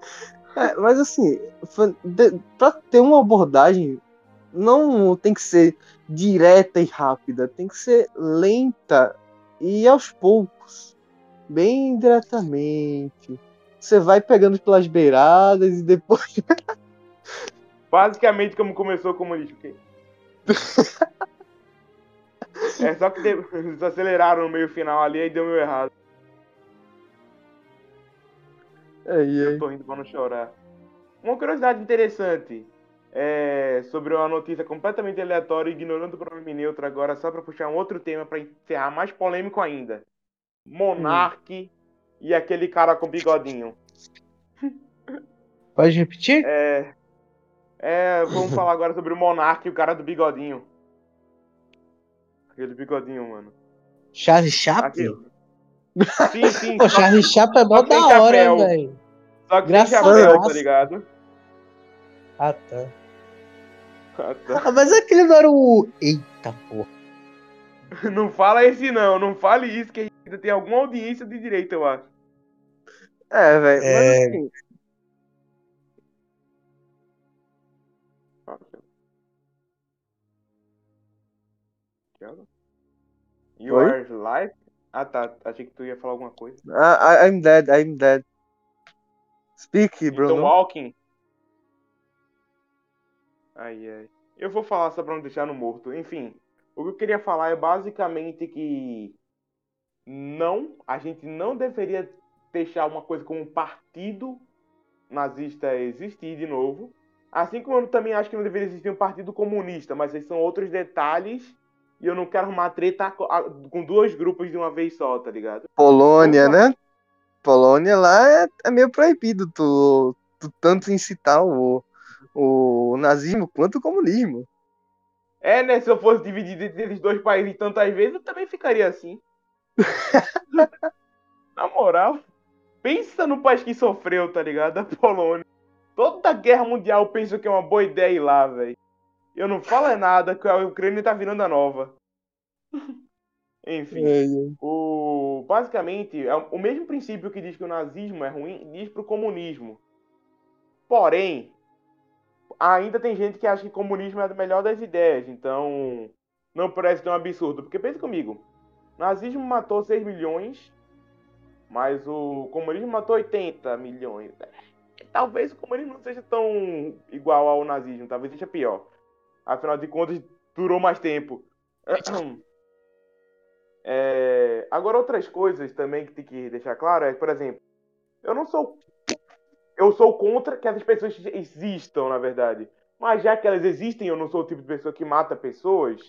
É, mas assim, pra ter uma abordagem, não tem que ser direta e rápida, tem que ser lenta e aos poucos, bem diretamente. Você vai pegando pelas beiradas e depois. Basicamente como começou o comunismo. é só que eles aceleraram no meio final ali e deu meio errado. Aí, Eu tô rindo pra não chorar. Uma curiosidade interessante é sobre uma notícia completamente aleatória, ignorando o pronome neutro agora, só pra puxar um outro tema pra encerrar mais polêmico ainda. Monark e aquele cara com bigodinho. Pode repetir? É. É, vamos falar agora sobre o Monark e o cara do bigodinho. Aquele bigodinho, mano. Charlie Chaplin? Aquilo. Sim, sim. Pô, Charlie Chaplin é mó tem da hora, chapéu. velho. só que tem Graças chapéu, a tá Deus. ligado? Ah, tá. Ah, tá. Ah, mas aquele não era o. Eita porra. Não fala esse não, não fale isso, que ainda tem alguma audiência de direito, eu acho. É, velho. É. Mas assim, You Oi? are live? Ah tá, achei que tu ia falar alguma coisa. I, I- I'm dead, I'm dead. Speak, Então Bruno. walking. Ai ai. Eu vou falar só pra não deixar no morto. Enfim, o que eu queria falar é basicamente que não, a gente não deveria deixar uma coisa como um partido nazista existir de novo. Assim como eu também acho que não deveria existir um partido comunista, mas esses são outros detalhes e eu não quero arrumar treta com dois grupos de uma vez só, tá ligado? Polônia, né? Polônia lá é, é meio proibido tu, tu tanto incitar o, o nazismo quanto o comunismo. É, né? Se eu fosse dividido entre esses dois países tantas vezes, eu também ficaria assim. Na moral, pensa no país que sofreu, tá ligado? A Polônia. Toda guerra mundial eu penso que é uma boa ideia ir lá, velho. Eu não falo é nada, que a Ucrânia tá virando a nova. Enfim. O, basicamente, é o mesmo princípio que diz que o nazismo é ruim, diz pro comunismo. Porém, ainda tem gente que acha que comunismo é a melhor das ideias, então não parece tão absurdo. Porque pensa comigo, nazismo matou 6 milhões, mas o comunismo matou 80 milhões. Talvez o comunismo não seja tão igual ao nazismo, talvez seja pior. Afinal de contas, durou mais tempo. É, Agora, outras coisas também que tem que deixar claro é, por exemplo, eu não sou. Eu sou contra que essas pessoas existam, na verdade. Mas já que elas existem, eu não sou o tipo de pessoa que mata pessoas.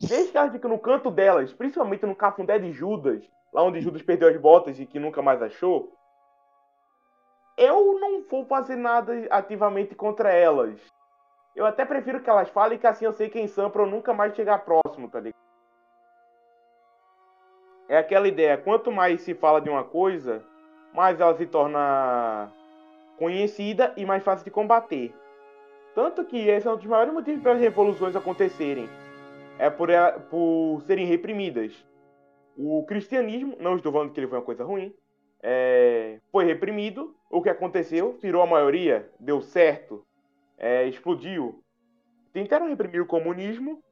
Desde que elas no canto delas, principalmente no cafundé de Judas, lá onde Judas perdeu as botas e que nunca mais achou, eu não vou fazer nada ativamente contra elas. Eu até prefiro que elas falem que assim eu sei quem são pra eu nunca mais chegar próximo, tá ligado? É aquela ideia, quanto mais se fala de uma coisa, mais ela se torna conhecida e mais fácil de combater. Tanto que esse é um dos maiores motivos para as revoluções acontecerem. É por, ela- por serem reprimidas. O cristianismo, não estou falando que ele foi uma coisa ruim, é, foi reprimido. O que aconteceu? Virou a maioria, deu certo, é, explodiu. Tentaram reprimir o comunismo,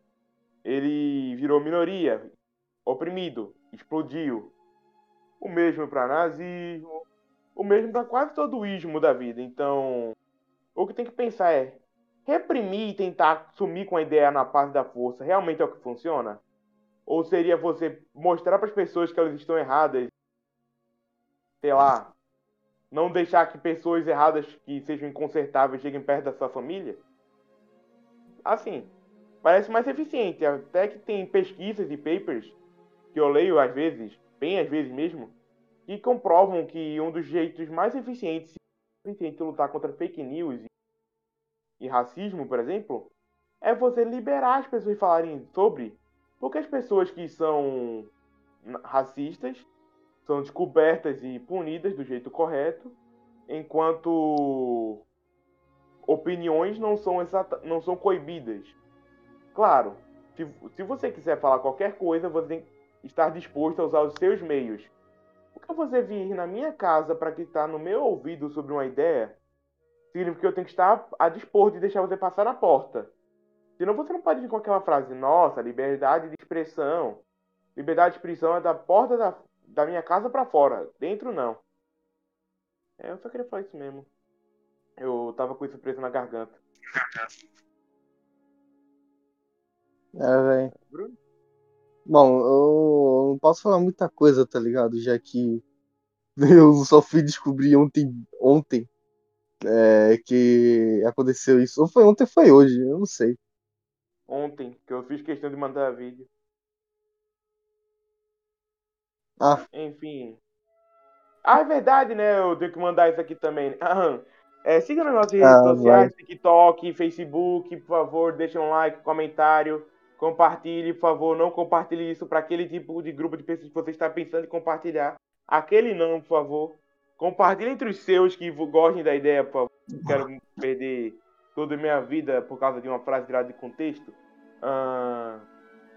ele virou minoria, oprimido, explodiu. O mesmo para nazismo, o mesmo para quase todo o ismo da vida. Então, o que tem que pensar é: reprimir e tentar sumir com a ideia na paz da força realmente é o que funciona? Ou seria você mostrar para as pessoas que elas estão erradas? Sei lá, não deixar que pessoas erradas que sejam inconsertáveis cheguem perto da sua família? Assim, parece mais eficiente. Até que tem pesquisas e papers que eu leio às vezes, bem às vezes mesmo, que comprovam que um dos jeitos mais eficientes eficiente de lutar contra fake news e racismo, por exemplo, é você liberar as pessoas falarem sobre, porque as pessoas que são racistas são descobertas e punidas do jeito correto, enquanto opiniões não são exata, não são coibidas. Claro, se, se você quiser falar qualquer coisa, você tem que estar disposto a usar os seus meios. Porque você vir na minha casa para gritar no meu ouvido sobre uma ideia, significa que eu tenho que estar a dispor de deixar você passar na porta. Senão você não pode vir com aquela frase, nossa, liberdade de expressão. Liberdade de expressão é da porta da, da minha casa para fora, dentro não. É, eu só queria falar isso mesmo. Eu tava com isso preso na garganta. É, velho. Bruno? Bom, eu não posso falar muita coisa, tá ligado? Já que eu só fui descobrir ontem, ontem é, que aconteceu isso. Ou foi ontem ou foi hoje, eu não sei. Ontem, que eu fiz questão de mandar vídeo. Ah, Enfim. Ah, é verdade, né? Eu tenho que mandar isso aqui também. Aham. É, siga nas nossas redes Ah, sociais, TikTok, Facebook, por favor, deixe um like, comentário, compartilhe, por favor, não compartilhe isso para aquele tipo de grupo de pessoas que você está pensando em compartilhar. Aquele não, por favor. Compartilhe entre os seus que gostem da ideia, por favor. Não quero perder toda a minha vida por causa de uma frase tirada de contexto. Ah,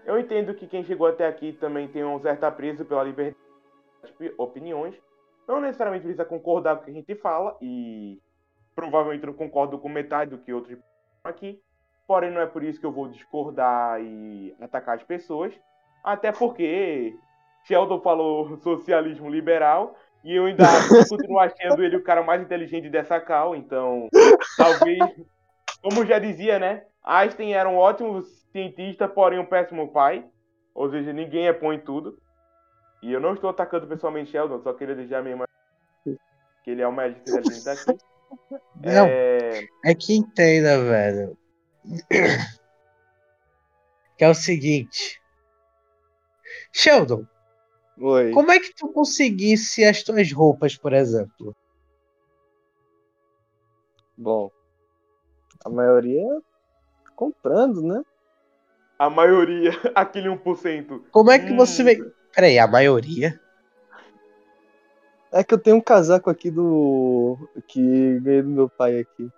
eu entendo que quem chegou até aqui também tem um certo apreço pela liberdade de opiniões. não necessariamente precisa concordar com o que a gente fala, e provavelmente não concordo com metade do que outros aqui. Porém, não é por isso que eu vou discordar e atacar as pessoas. Até porque Sheldon falou socialismo liberal e eu ainda continuo achando ele o cara mais inteligente dessa cal. Então, talvez, como já dizia, né? Einstein era um ótimo cientista, porém um péssimo pai. Ou seja, ninguém é bom em tudo. E eu não estou atacando pessoalmente Sheldon, só queria deixar mesmo que ele é o mais inteligente daqui. Não, é... é que entenda, velho. Que é o seguinte. Sheldon, Oi. como é que tu conseguisse as tuas roupas, por exemplo? Bom, a maioria comprando, né? A maioria, aquele 1%. Como é que você Hum. vê. Peraí, a maioria? É que eu tenho um casaco aqui do. que ganhei do meu pai aqui.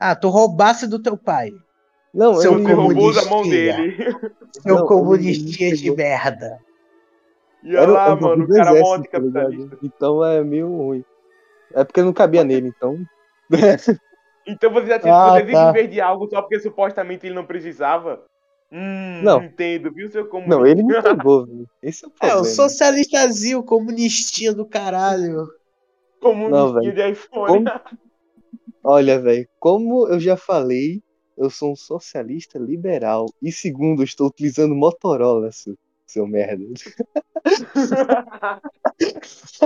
Ah, tu roubasse do teu pai. Não, Seu eu Você roubou da mão dele. Seu Não, comunistinha de merda. E olha lá, mano, o cara é mó anticapitalista. ligado? Então é meio ruim. É porque não cabia nele, então. Então você já se Ah, você tá. de algo só porque supostamente ele não precisava? Hum, Não. entendo, viu, seu comunista? Não, ele me pegou, velho. Esse é o É, problema. o socialistazinho, comunistinha do caralho. Comunistinha de iPhone. Olha, velho, como eu já falei, eu sou um socialista liberal. E segundo, eu estou utilizando Motorola, seu, seu merda.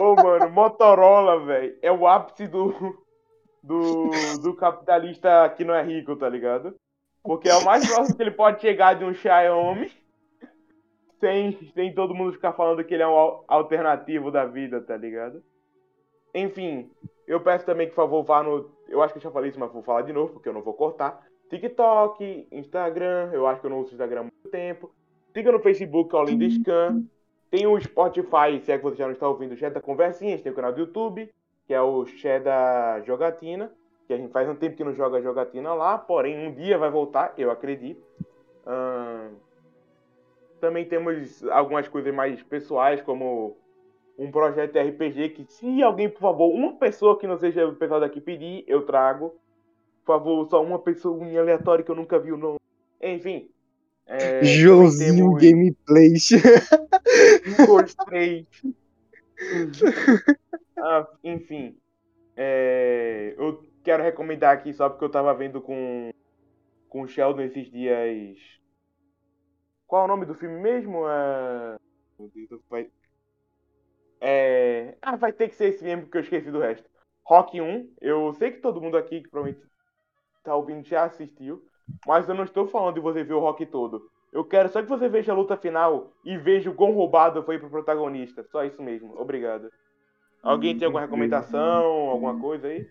Ô, mano, Motorola, velho, é o ápice do, do, do capitalista que não é rico, tá ligado? Porque é o mais próximo que ele pode chegar de um Xiaomi sem, sem todo mundo ficar falando que ele é um al- alternativo da vida, tá ligado? Enfim, eu peço também que, por favor, vá no. Eu acho que eu já falei isso, mas vou falar de novo, porque eu não vou cortar. TikTok, Instagram, eu acho que eu não uso Instagram há muito tempo. Siga no Facebook, que é o Linda Scan. Tem o Spotify, se é que você já não está ouvindo, o Chat da Conversinhas. Tem o canal do YouTube, que é o Chat da Jogatina. Que a gente faz um tempo que não joga jogatina lá, porém um dia vai voltar, eu acredito. Também temos algumas coisas mais pessoais, como um projeto RPG que, se alguém, por favor, uma pessoa que não seja o pessoal daqui pedir, eu trago. Por favor, só uma pessoa em aleatório que eu nunca vi o nome. Enfim. É, Joãozinho temos Gameplays. um, dois, três. Ah, enfim. É, eu quero recomendar aqui só porque eu tava vendo com, com o Sheldon esses dias. Qual é o nome do filme mesmo? É... É... Ah, vai ter que ser esse mesmo porque eu esqueci do resto. Rock 1. Eu sei que todo mundo aqui que provavelmente tá ouvindo já assistiu. Mas eu não estou falando de você ver o Rock todo. Eu quero só que você veja a luta final e veja o quão roubado foi pro protagonista. Só isso mesmo. Obrigado. Alguém tem alguma recomendação, alguma coisa aí?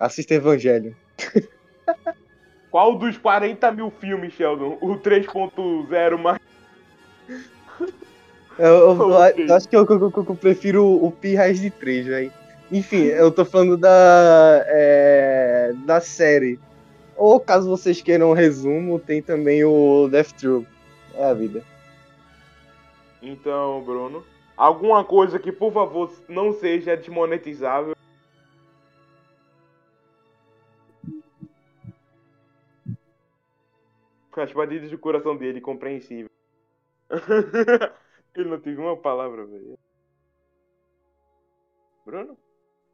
Assista Evangelho. Qual dos 40 mil filmes, Sheldon? O 3.0 mais. Eu, eu- Ok. eu acho que eu, eu- eu- eu prefiro o Pi Raiz de 3, velho. Enfim, eu tô falando da, é, da série. Ou caso vocês queiram um resumo, tem também o Death Troop. É a vida. Então, Bruno. Alguma coisa que, por favor, não seja desmonetizável. As batidas do coração dele, compreensível. Ele não teve uma palavra, velho. Bruno?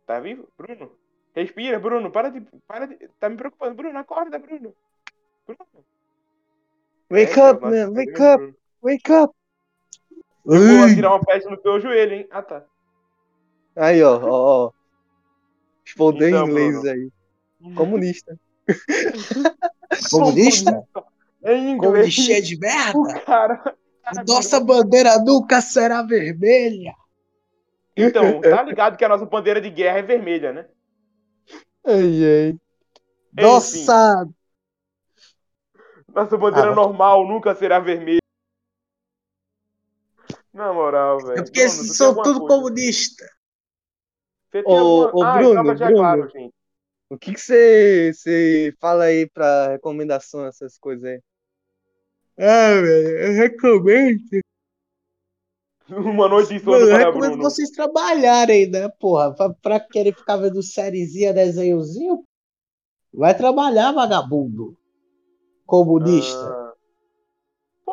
Tá vivo? Bruno? Respira, Bruno. Para de. Para de. Tá me preocupando. Bruno, acorda, Bruno. Bruno. Wake É, up, man. Wake up. Bruno. Wake up. Eu vou tirar uma pedra no teu joelho, hein? Ah, tá. Aí, ó, ó, ó. Responder Então, em inglês Bruno. aí. Comunista. Comunista? Em inglês. Comunistinha de merda? O cara. Nossa bandeira nunca será vermelha. Então, tá ligado que a nossa bandeira de guerra é vermelha, né? Ai, ai. Nossa! Nossa bandeira Ah, normal nunca será vermelha. Na moral, velho. É porque Bruno, são tudo coisa? Você tem Ô, alguma... ô, ah, Bruno, Bruno. claro, gente. O que você você fala aí pra recomendação, essas coisas aí? Ah, velho, eu recomendo. Uma noite de sono Mano, eu para recomendo Bruno. vocês trabalharem, né, porra? Pra, pra querer ficar vendo sériezinha, desenhozinho. Vai trabalhar, vagabundo. Comunista. Ah.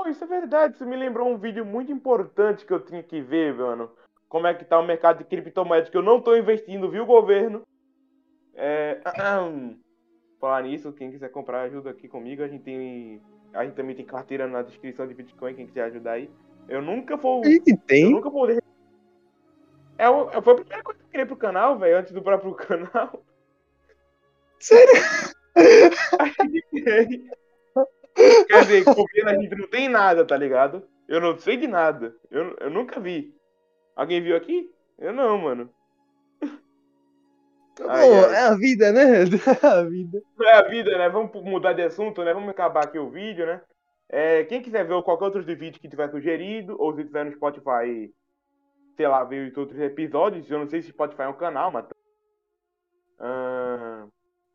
Pô, isso é verdade. Isso me lembrou um vídeo muito importante que eu tinha que ver, mano. Como é que tá o mercado de criptomoedas que eu não tô investindo, viu, governo? É... Falar nisso, quem quiser comprar, ajuda aqui comigo. A gente tem. A gente também tem carteira na descrição de Bitcoin, quem quiser ajudar aí. Eu nunca vou. A gente Eu tem. nunca vou. É, o- foi a primeira coisa que eu criei pro canal, velho, antes do próprio canal. Sério? Quer dizer, governo a gente não tem nada, tá ligado? Eu não sei de nada. Eu, eu nunca vi. Alguém viu aqui? Eu não, mano. Ai, ai. é a vida, né? É a vida. É a vida, né? Vamos mudar de assunto, né? Vamos acabar aqui o vídeo, né? É, quem quiser ver qualquer outro de vídeo que tiver sugerido, ou se tiver no Spotify, sei lá, ver os outros episódios, eu não sei se Spotify é um canal, mas. Ah,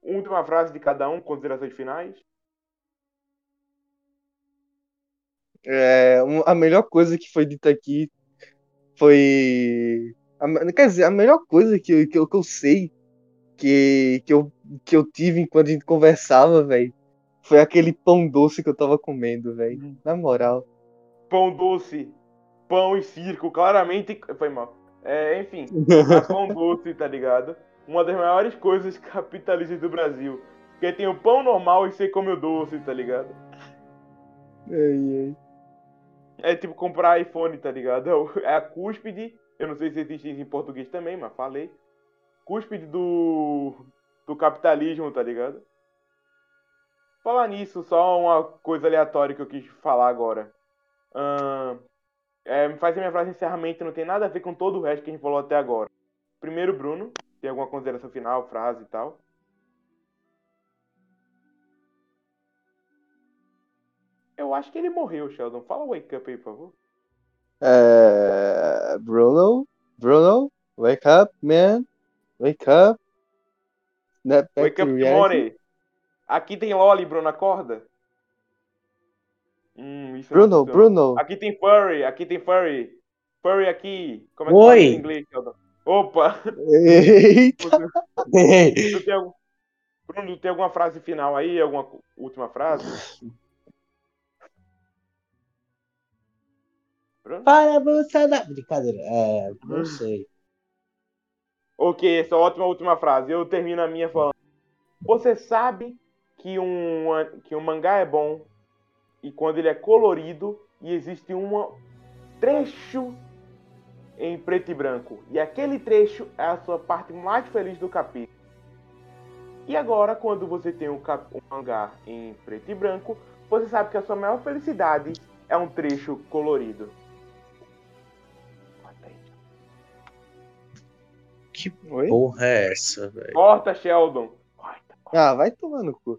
última frase de cada um, considerações finais. É, a melhor coisa que foi dita aqui foi. a quer dizer, a melhor coisa que, eu- que, eu, que eu sei que, que, eu, que eu tive enquanto a gente conversava, velho, foi aquele pão doce que eu tava comendo, velho. Na moral. Pão doce, pão e circo, claramente. Foi mal. É, enfim, pão doce, tá ligado? Uma das maiores coisas capitalistas do Brasil. Porque tem o pão normal e você come o doce, tá ligado? Ai, ai. É tipo comprar iPhone, tá ligado? É a cúspide. Eu não sei se existe isso em português também, mas falei. Cúspide do. do capitalismo, tá ligado? Falar nisso, só uma coisa aleatória que eu quis falar agora. Ahn, é, fazer minha frase de encerramento não tem nada a ver com todo o resto que a gente falou até agora. Primeiro, Bruno, tem alguma consideração final, frase e tal? Eu acho que ele morreu, Sheldon. Fala wake up aí, por favor. É, Bruno, Bruno, wake up, man. Wake up. Back Wake up. Money. Aqui tem Loli, Bruno, acorda. Hum, Bruno, funciona. Bruno. Aqui tem Furry, aqui tem Furry. Furry aqui. Como é que Oi. fala em inglês, Sheldon? Opa! Eita. Tu tem algum... Bruno, tem alguma frase final aí? Alguma última frase? Bruno? Para você da. Brincadeira. É, não sei. Ok, essa é ótima última frase. Eu termino a minha falando. Você sabe que um, que um mangá é bom e quando ele é colorido e existe um trecho em preto e branco. E aquele trecho é a sua parte mais feliz do capítulo. E agora, quando você tem um, cap- um mangá em preto e branco, você sabe que a sua maior felicidade é um trecho colorido. Que Oi? porra é essa, velho? Corta, Sheldon. Corta. Ah, vai tomar no cu.